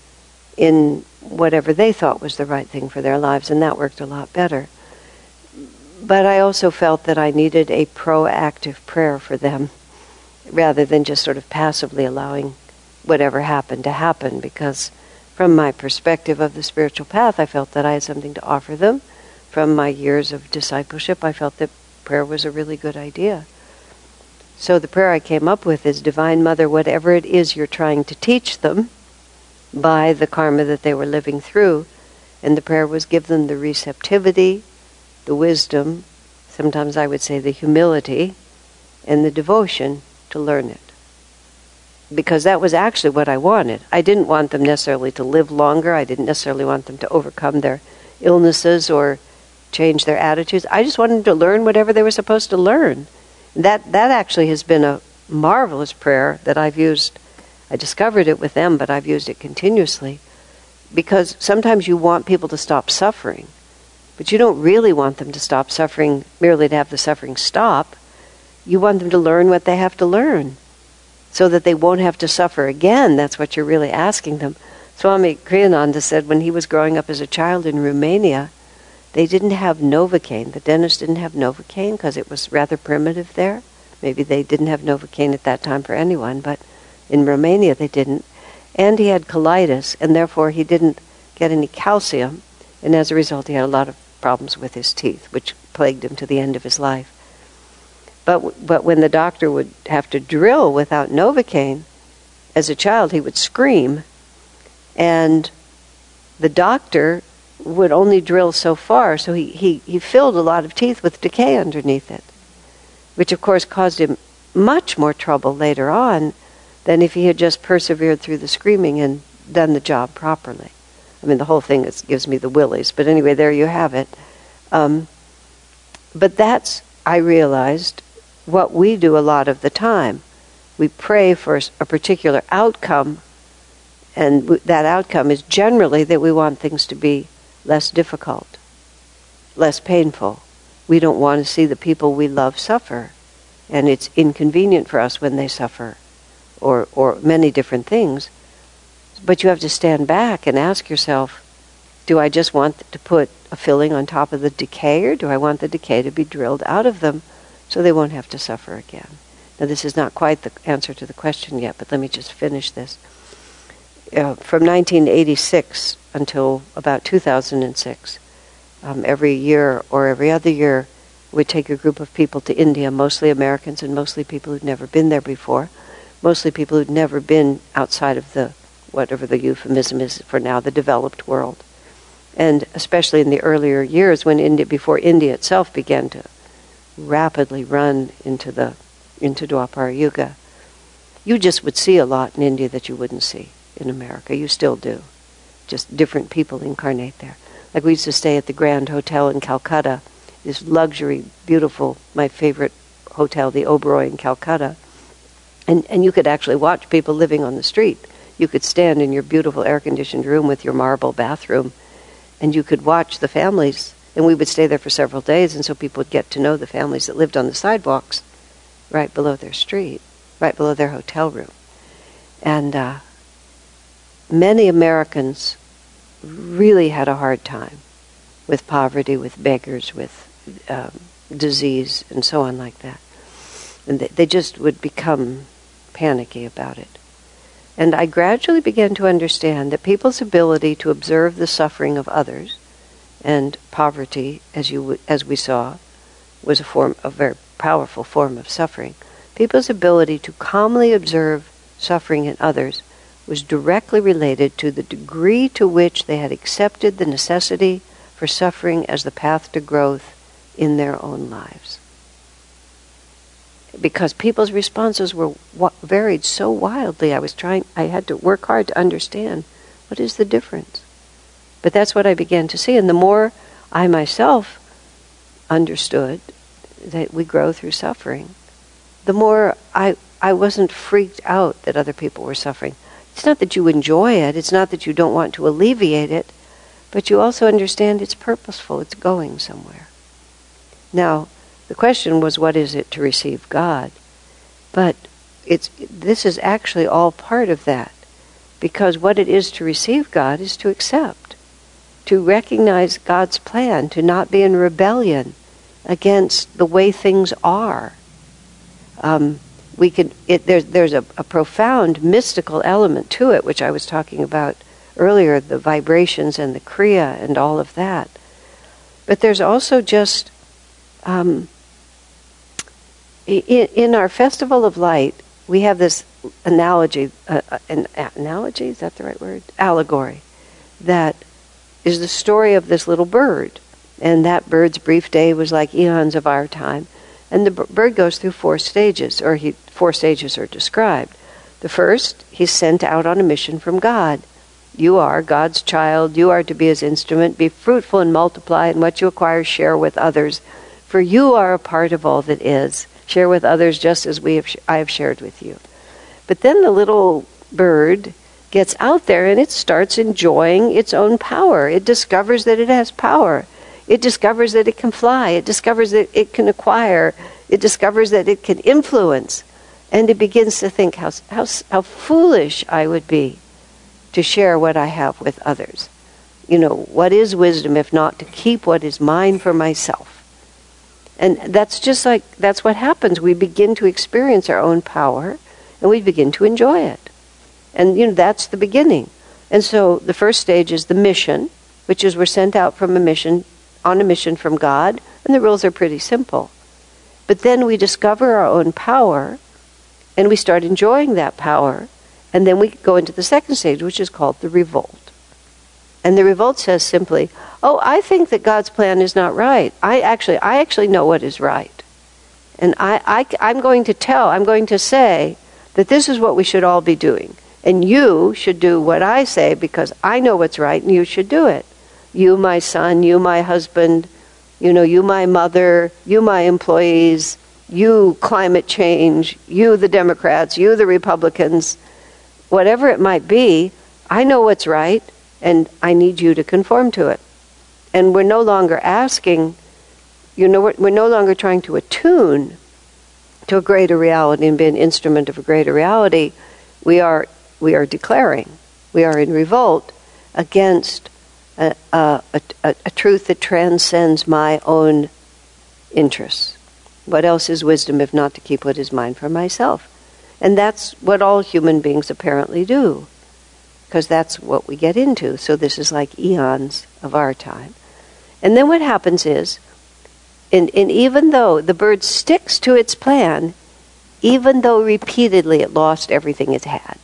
in whatever they thought was the right thing for their lives, and that worked a lot better. But I also felt that I needed a proactive prayer for them rather than just sort of passively allowing whatever happened to happen because from my perspective of the spiritual path, I felt that I had something to offer them. From my years of discipleship, I felt that prayer was a really good idea. So the prayer I came up with is Divine Mother, whatever it is you're trying to teach them by the karma that they were living through. And the prayer was give them the receptivity, the wisdom, sometimes I would say the humility, and the devotion to learn it because that was actually what I wanted. I didn't want them necessarily to live longer. I didn't necessarily want them to overcome their illnesses or change their attitudes. I just wanted them to learn whatever they were supposed to learn. That that actually has been a marvelous prayer that I've used. I discovered it with them, but I've used it continuously because sometimes you want people to stop suffering, but you don't really want them to stop suffering merely to have the suffering stop. You want them to learn what they have to learn so that they won't have to suffer again. That's what you're really asking them. Swami Kriyananda said when he was growing up as a child in Romania, they didn't have Novocaine. The dentist didn't have Novocaine because it was rather primitive there. Maybe they didn't have Novocaine at that time for anyone, but in Romania they didn't. And he had colitis, and therefore he didn't get any calcium, and as a result he had a lot of problems with his teeth, which plagued him to the end of his life. But, but when the doctor would have to drill without Novocaine, as a child he would scream, and the doctor would only drill so far, so he, he, he filled a lot of teeth with decay underneath it, which of course caused him much more trouble later on than if he had just persevered through the screaming and done the job properly. I mean, the whole thing is, gives me the willies, but anyway, there you have it. Um, but that's, I realized, what we do a lot of the time. We pray for a particular outcome, and that outcome is generally that we want things to be less difficult, less painful. We don't want to see the people we love suffer, and it's inconvenient for us when they suffer, or, or many different things. But you have to stand back and ask yourself do I just want to put a filling on top of the decay, or do I want the decay to be drilled out of them so they won't have to suffer again? Now, this is not quite the answer to the question yet, but let me just finish this. Uh, from 1986 until about 2006, um, every year or every other year, we'd take a group of people to India, mostly Americans and mostly people who'd never been there before, mostly people who'd never been outside of the, whatever the euphemism is for now, the developed world. And especially in the earlier years when India, before India itself began to rapidly run into the, into Dwapara Yuga, you just would see a lot in India that you wouldn't see in America. You still do just different people incarnate there. Like we used to stay at the Grand Hotel in Calcutta, this luxury, beautiful, my favorite hotel, the Oberoi in Calcutta. And, and you could actually watch people living on the street. You could stand in your beautiful air conditioned room with your marble bathroom, and you could watch the families. And we would stay there for several days, and so people would get to know the families that lived on the sidewalks right below their street, right below their hotel room. And uh, many Americans really had a hard time with poverty, with beggars, with um, disease, and so on like that. And they, they just would become panicky about it. And I gradually began to understand that people's ability to observe the suffering of others and poverty, as you as we saw, was a form a very powerful form of suffering. People's ability to calmly observe suffering in others was directly related to the degree to which they had accepted the necessity for suffering as the path to growth in their own lives. Because people's responses were varied so wildly, I was trying, I had to work hard to understand what is the difference. But that's what I began to see. And the more I myself understood that we grow through suffering, the more I, I wasn't freaked out that other people were suffering. It's not that you enjoy it, it's not that you don't want to alleviate it, but you also understand it's purposeful, it's going somewhere. Now, the question was, what is it to receive God? But it's, this is actually all part of that. Because what it is to receive God is to accept, to recognize God's plan, to not be in rebellion against the way things are. Um, we could it, there's there's a, a profound mystical element to it, which I was talking about earlier, the vibrations and the kriya and all of that. But there's also just um, in, in, our festival of light, we have this analogy, uh, uh an analogy is that the right word? Allegory, that is the story of this little bird, and that bird's brief day was like eons of our time. And the bird goes through four stages, or he, four stages are described. The first, he's sent out on a mission from God. You are God's child. You are to be his instrument. Be fruitful and multiply, and what you acquire, share with others. For you are a part of all that is. Share with others just as we have sh- I have shared with you. But then the little bird gets out there and it starts enjoying its own power. It discovers that it has power. It discovers that it can fly. It discovers that it can acquire. It discovers that it can influence. And it begins to think how, how, how foolish I would be to share what I have with others. You know, what is wisdom if not to keep what is mine for myself? And that's just like, that's what happens. We begin to experience our own power and we begin to enjoy it. And, you know, that's the beginning. And so the first stage is the mission, which is we're sent out from a mission, on a mission from God, and the rules are pretty simple. But then we discover our own power and we start enjoying that power. And then we go into the second stage, which is called the revolt. And the revolt says simply, "Oh, I think that God's plan is not right. I actually, I actually know what is right, and I, I, I'm going to tell, I'm going to say that this is what we should all be doing, and you should do what I say because I know what's right, and you should do it. You, my son, you, my husband, you know, you, my mother, you, my employees, you, climate change, you, the Democrats, you, the Republicans, whatever it might be. I know what's right." and I need you to conform to it. And we're no longer asking, you know, we're, we're no longer trying to attune to a greater reality and be an instrument of a greater reality. We are, we are declaring, we are in revolt against a, a, a, a truth that transcends my own interests. What else is wisdom if not to keep what is mine for myself? And that's what all human beings apparently do because that's what we get into. So this is like eons of our time. And then what happens is, and, and even though the bird sticks to its plan, even though repeatedly it lost everything it had,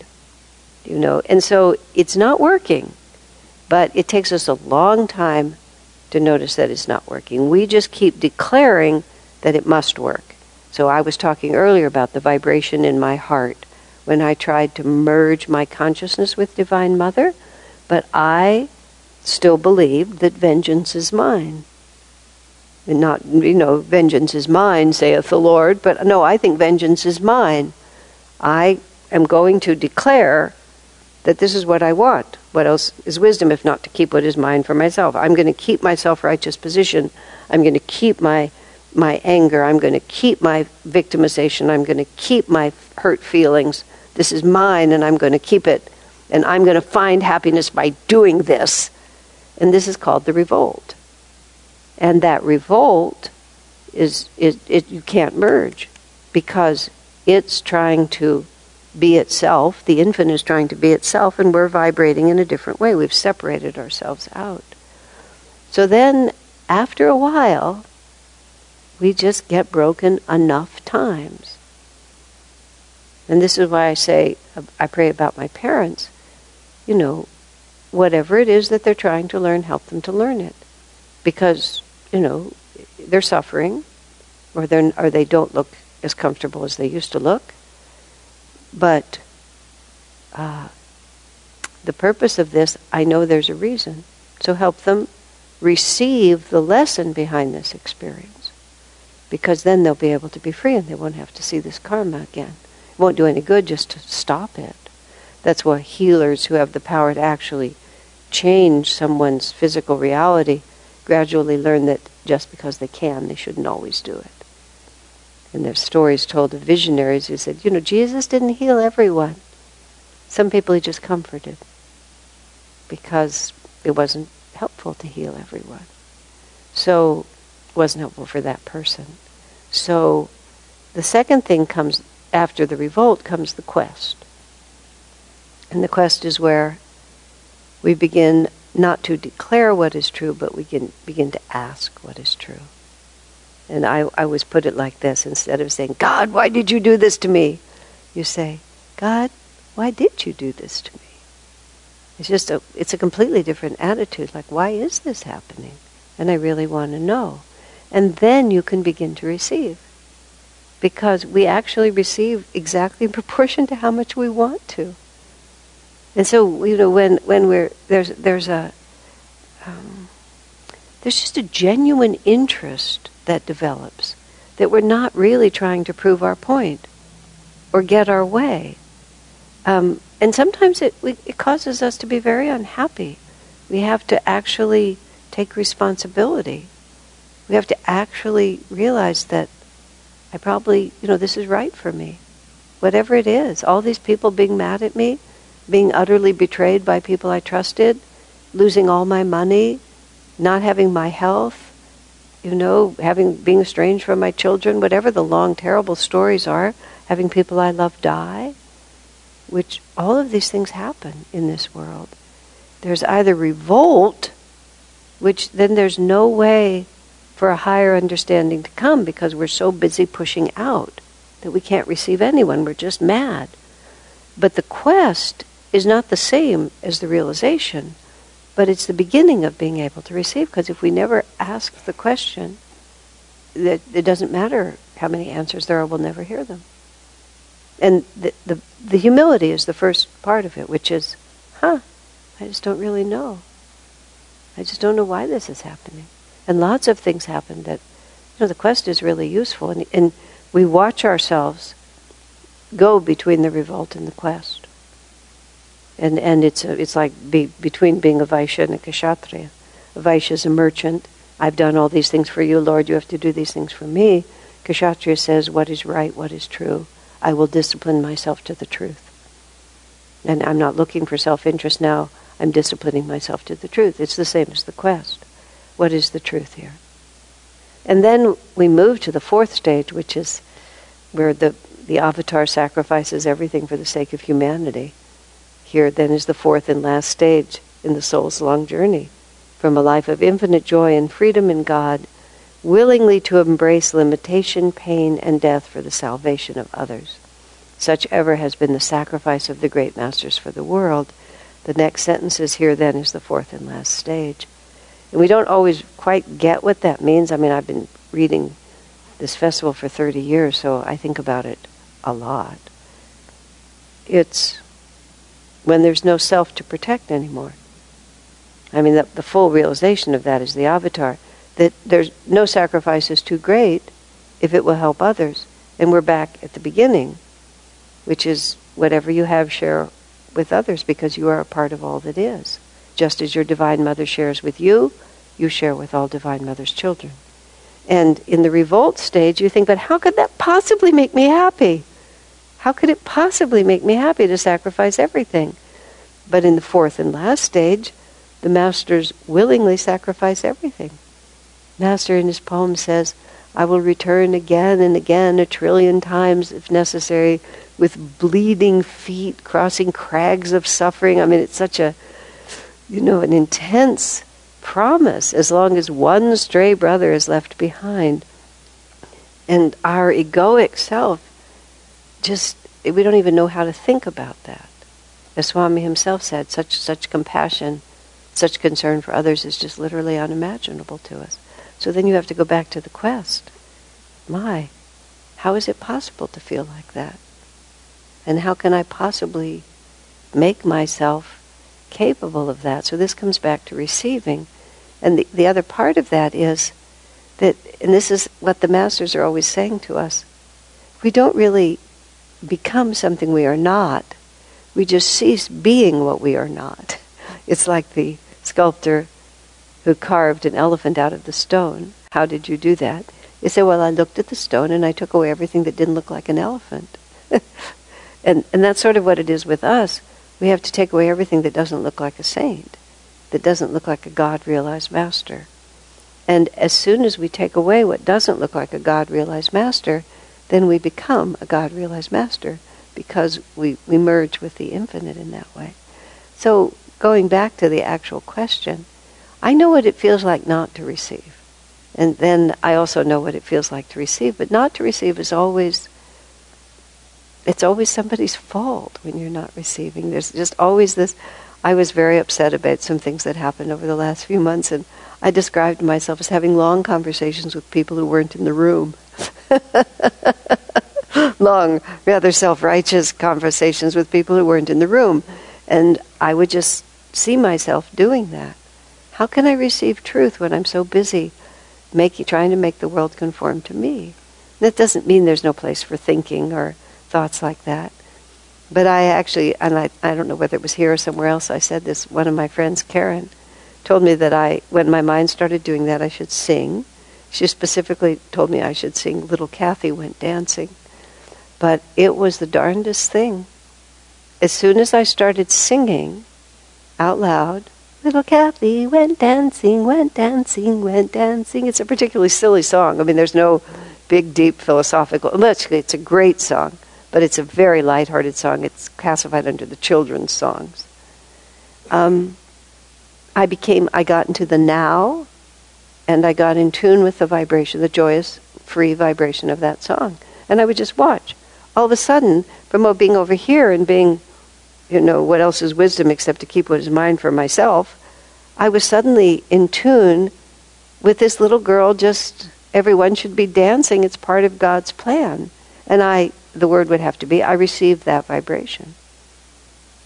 you know, and so it's not working, but it takes us a long time to notice that it's not working. We just keep declaring that it must work. So I was talking earlier about the vibration in my heart when I tried to merge my consciousness with Divine Mother, but I still believed that vengeance is mine. And not, you know, vengeance is mine, saith the Lord, but no, I think vengeance is mine. I am going to declare that this is what I want. What else is wisdom if not to keep what is mine for myself? I'm going to keep my self righteous position. I'm going to keep my my anger. I'm going to keep my victimization. I'm going to keep my hurt feelings. This is mine and I'm going to keep it. And I'm going to find happiness by doing this. And this is called the revolt. And that revolt is, is it, you can't merge because it's trying to be itself. The infinite is trying to be itself, and we're vibrating in a different way. We've separated ourselves out. So then, after a while, we just get broken enough times and this is why I say, I pray about my parents. You know, whatever it is that they're trying to learn, help them to learn it. Because, you know, they're suffering, or, they're, or they don't look as comfortable as they used to look. But uh, the purpose of this, I know there's a reason. So help them receive the lesson behind this experience. Because then they'll be able to be free and they won't have to see this karma again It won't do any good just to stop it. That's why healers who have the power to actually change someone's physical reality gradually learn that just because they can, they shouldn't always do it. And there's stories told of visionaries who said, you know, Jesus didn't heal everyone. Some people he just comforted because it wasn't helpful to heal everyone. So it wasn't helpful for that person. So the second thing comes after the revolt comes the quest. And the quest is where we begin not to declare what is true, but we begin to ask what is true. And I, I always put it like this instead of saying, God, why did you do this to me? You say, God, why did you do this to me? It's just a, it's a completely different attitude. Like, why is this happening? And I really want to know. And then you can begin to receive because we actually receive exactly in proportion to how much we want to. And so, you know, when, when we're, there's, there's a, um, there's just a genuine interest that develops that we're not really trying to prove our point or get our way. Um, and sometimes it, we, it causes us to be very unhappy. We have to actually take responsibility. We have to actually realize that I probably, you know, this is right for me. whatever it is. All these people being mad at me, being utterly betrayed by people I trusted, losing all my money, not having my health, you know, having being estranged from my children, whatever the long, terrible stories are, having people I love die, which all of these things happen in this world. There's either revolt, which then there's no way for a higher understanding to come because we're so busy pushing out that we can't receive anyone. We're just mad. But the quest is not the same as the realization, but it's the beginning of being able to receive. Because if we never ask the question, that it doesn't matter how many answers there are, we'll never hear them. And the, the, the humility is the first part of it, which is, huh, I just don't really know. I just don't know why this is happening. And lots of things happen that, you know, the quest is really useful. And, and we watch ourselves go between the revolt and the quest. And, and it's, it's like be, between being a Vaishya and a Kshatriya. A Vaishya is a merchant. I've done all these things for you, Lord. You have to do these things for me. Kshatriya says, what is right, what is true. I will discipline myself to the truth. And I'm not looking for self interest now. I'm disciplining myself to the truth. It's the same as the quest. What is the truth here? And then we move to the fourth stage, which is where the, the avatar sacrifices everything for the sake of humanity. Here then is the fourth and last stage in the soul's long journey from a life of infinite joy and freedom in God, willingly to embrace limitation, pain, and death for the salvation of others. Such ever has been the sacrifice of the great masters for the world. The next sentence is here then is the fourth and last stage. And we don't always quite get what that means. I mean, I've been reading this festival for 30 years, so I think about it a lot. It's when there's no self to protect anymore. I mean, the, the full realization of that is the avatar, that there's no sacrifice is too great if it will help others. And we're back at the beginning, which is whatever you have, share with others because you are a part of all that is. Just as your Divine Mother shares with you, you share with all Divine Mother's children. And in the revolt stage, you think, but how could that possibly make me happy? How could it possibly make me happy to sacrifice everything? But in the fourth and last stage, the masters willingly sacrifice everything. Master in his poem says, I will return again and again, a trillion times if necessary, with bleeding feet, crossing crags of suffering. I mean, it's such a you know, an intense promise as long as one stray brother is left behind. And our egoic self just, we don't even know how to think about that. As Swami himself said, such, such compassion, such concern for others is just literally unimaginable to us. So then you have to go back to the quest. My, how is it possible to feel like that? And how can I possibly make myself capable of that. So this comes back to receiving. And the, the other part of that is that, and this is what the masters are always saying to us, we don't really become something we are not. We just cease being what we are not. It's like the sculptor who carved an elephant out of the stone. How did you do that? He said, Well, I looked at the stone and I took away everything that didn't look like an elephant. and, and that's sort of what it is with us. We have to take away everything that doesn't look like a saint, that doesn't look like a God realized master. And as soon as we take away what doesn't look like a God realized master, then we become a God realized master because we, we merge with the infinite in that way. So, going back to the actual question, I know what it feels like not to receive. And then I also know what it feels like to receive. But not to receive is always it's always somebody's fault when you're not receiving. There's just always this. I was very upset about some things that happened over the last few months, and I described myself as having long conversations with people who weren't in the room. long, rather self righteous conversations with people who weren't in the room. And I would just see myself doing that. How can I receive truth when I'm so busy making, trying to make the world conform to me? That doesn't mean there's no place for thinking or thoughts like that. But I actually, and I, I don't know whether it was here or somewhere else, I said this. One of my friends, Karen, told me that I, when my mind started doing that, I should sing. She specifically told me I should sing Little Kathy Went Dancing. But it was the darndest thing. As soon as I started singing out loud, Little Kathy went dancing, went dancing, went dancing. It's a particularly silly song. I mean, there's no big, deep philosophical. It's a great song, but it's a very light-hearted song. It's classified under the children's songs. Um, I became, I got into the now, and I got in tune with the vibration, the joyous, free vibration of that song. And I would just watch. All of a sudden, from oh, being over here and being, you know, what else is wisdom except to keep what is mine for myself, I was suddenly in tune with this little girl just everyone should be dancing. It's part of god's plan. And i the word would have to be i received that vibration.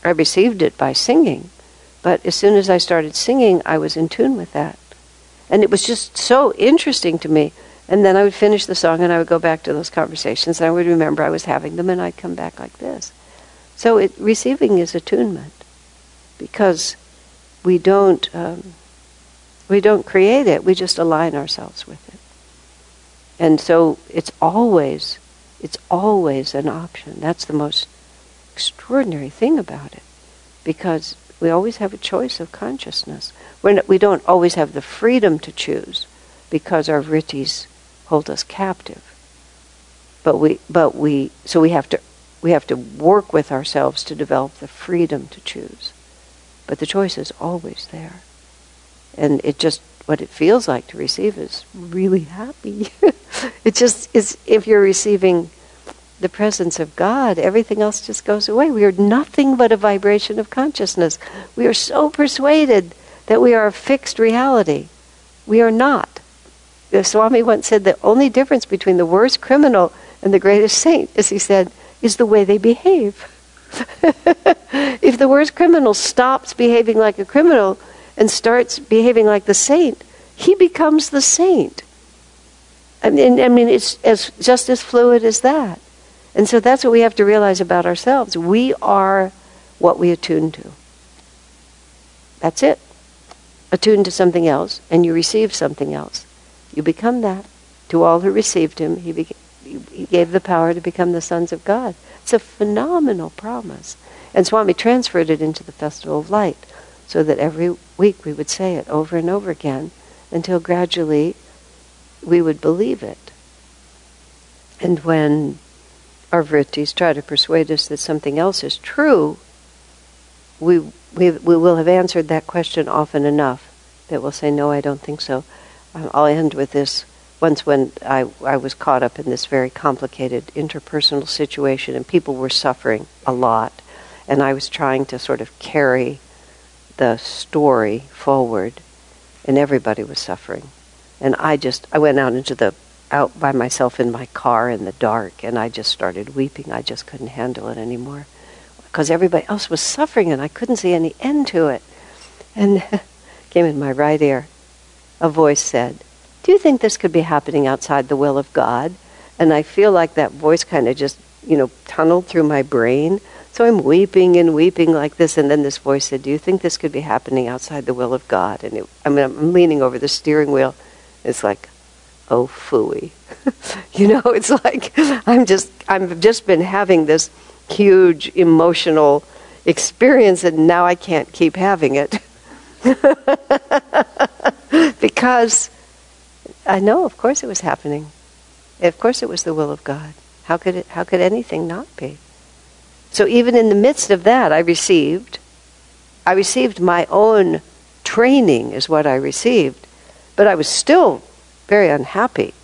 I received it by singing. But as soon as i started singing i was in tune with that and it was just so interesting to me and then i would finish the song and i would go back to those conversations and i would remember i was having them and i'd come back like this so it, receiving is attunement because we don't um, we don't create it we just align ourselves with it and so it's always, it's always an option. That's the most extraordinary thing about it. Because we always have a choice of consciousness. We don't always have the freedom to choose because our vrittis hold us captive. But we, but we, so we have to, we have to work with ourselves to develop the freedom to choose. But the choice is always there. And it just what it feels like to receive is really happy. it just is, if you're receiving the presence of God, everything else just goes away. We are nothing but a vibration of consciousness. We are so persuaded that we are a fixed reality. We are not. The Swami once said the only difference between the worst criminal and the greatest saint, as he said, is the way they behave. if the worst criminal stops behaving like a criminal, and starts behaving like the saint, he becomes the saint. I mean, I mean, it's as just as fluid as that. And so that's what we have to realize about ourselves. We are what we attune to. That's it. Attune to something else, and you receive something else. You become that. To all who received him, he, beca- he gave the power to become the sons of God. It's a phenomenal promise. And Swami transferred it into the Festival of Light so that every week we would say it over and over again until gradually we would believe it. And when our vrittis try to persuade us that something else is true, we, we, we will have answered that question often enough that we'll say, No, I don't think so. Um, I'll end with this. Once, when I, I was caught up in this very complicated interpersonal situation, and people were suffering a lot, and I was trying to sort of carry the story forward, and everybody was suffering. And I just, I went out into the, out by myself in my car in the dark, and I just started weeping. I just couldn't handle it anymore. Because everybody else was suffering, and I couldn't see any end to it. And came in my right ear. A voice said, Do you think this could be happening outside the will of God? And I feel like that voice kind of just, you know, tunneled through my brain. So I'm weeping and weeping like this, and then this voice said, "Do you think this could be happening outside the will of God?" And it, I mean, I'm leaning over the steering wheel. It's like, oh fooey, you know. It's like I'm just I've just been having this huge emotional experience, and now I can't keep having it because I know, of course, it was happening. Of course, it was the will of God. How could it? How could anything not be? So even in the midst of that, I received, I received my own training, is what I received, but I was still very unhappy.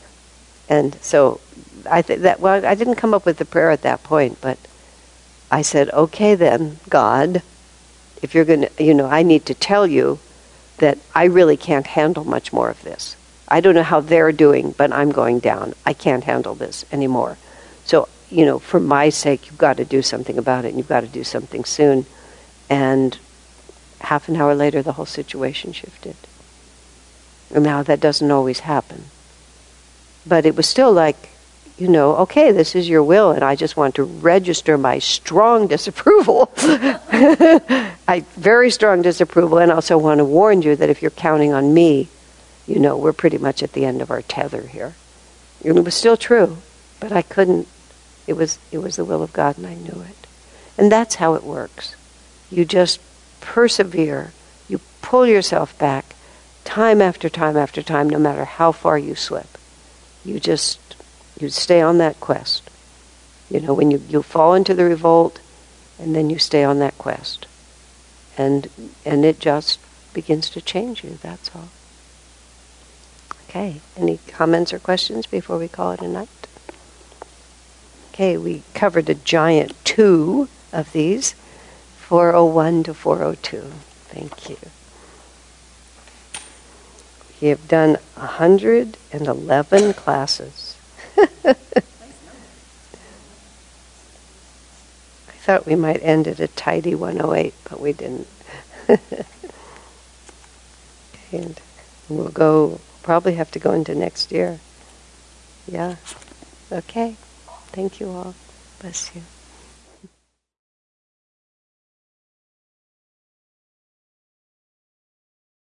And so I think that, well, I didn't come up with the prayer at that point, but I said, okay then, God, if you're going to, you know, I need to tell you that I really can't handle much more of this. I don't know how they're doing, but I'm going down. I can't handle this anymore. So you know, for my sake, you've got to do something about it, and you've got to do something soon. And half an hour later, the whole situation shifted. And now that doesn't always happen. But it was still like, you know, okay, this is your will, and I just want to register my strong disapproval. I very strong disapproval, and also want to warn you that if you're counting on me, you know, we're pretty much at the end of our tether here. It was still true, but I couldn't It was it was the will of God and I knew it. And that's how it works. You just persevere. You pull yourself back time after time after time no matter how far you slip. You just you stay on that quest. You know, when you, you fall into the revolt and then you stay on that quest. And and it just begins to change you, that's all. Okay, any comments or questions before we call it a night? Okay, we covered a giant two of these 401 to 402. Thank you. We have done 111 classes. I thought we might end at a tidy 108, but we didn't. and we'll go, probably have to go into next year. Yeah. Okay. Thank you all. Bless you.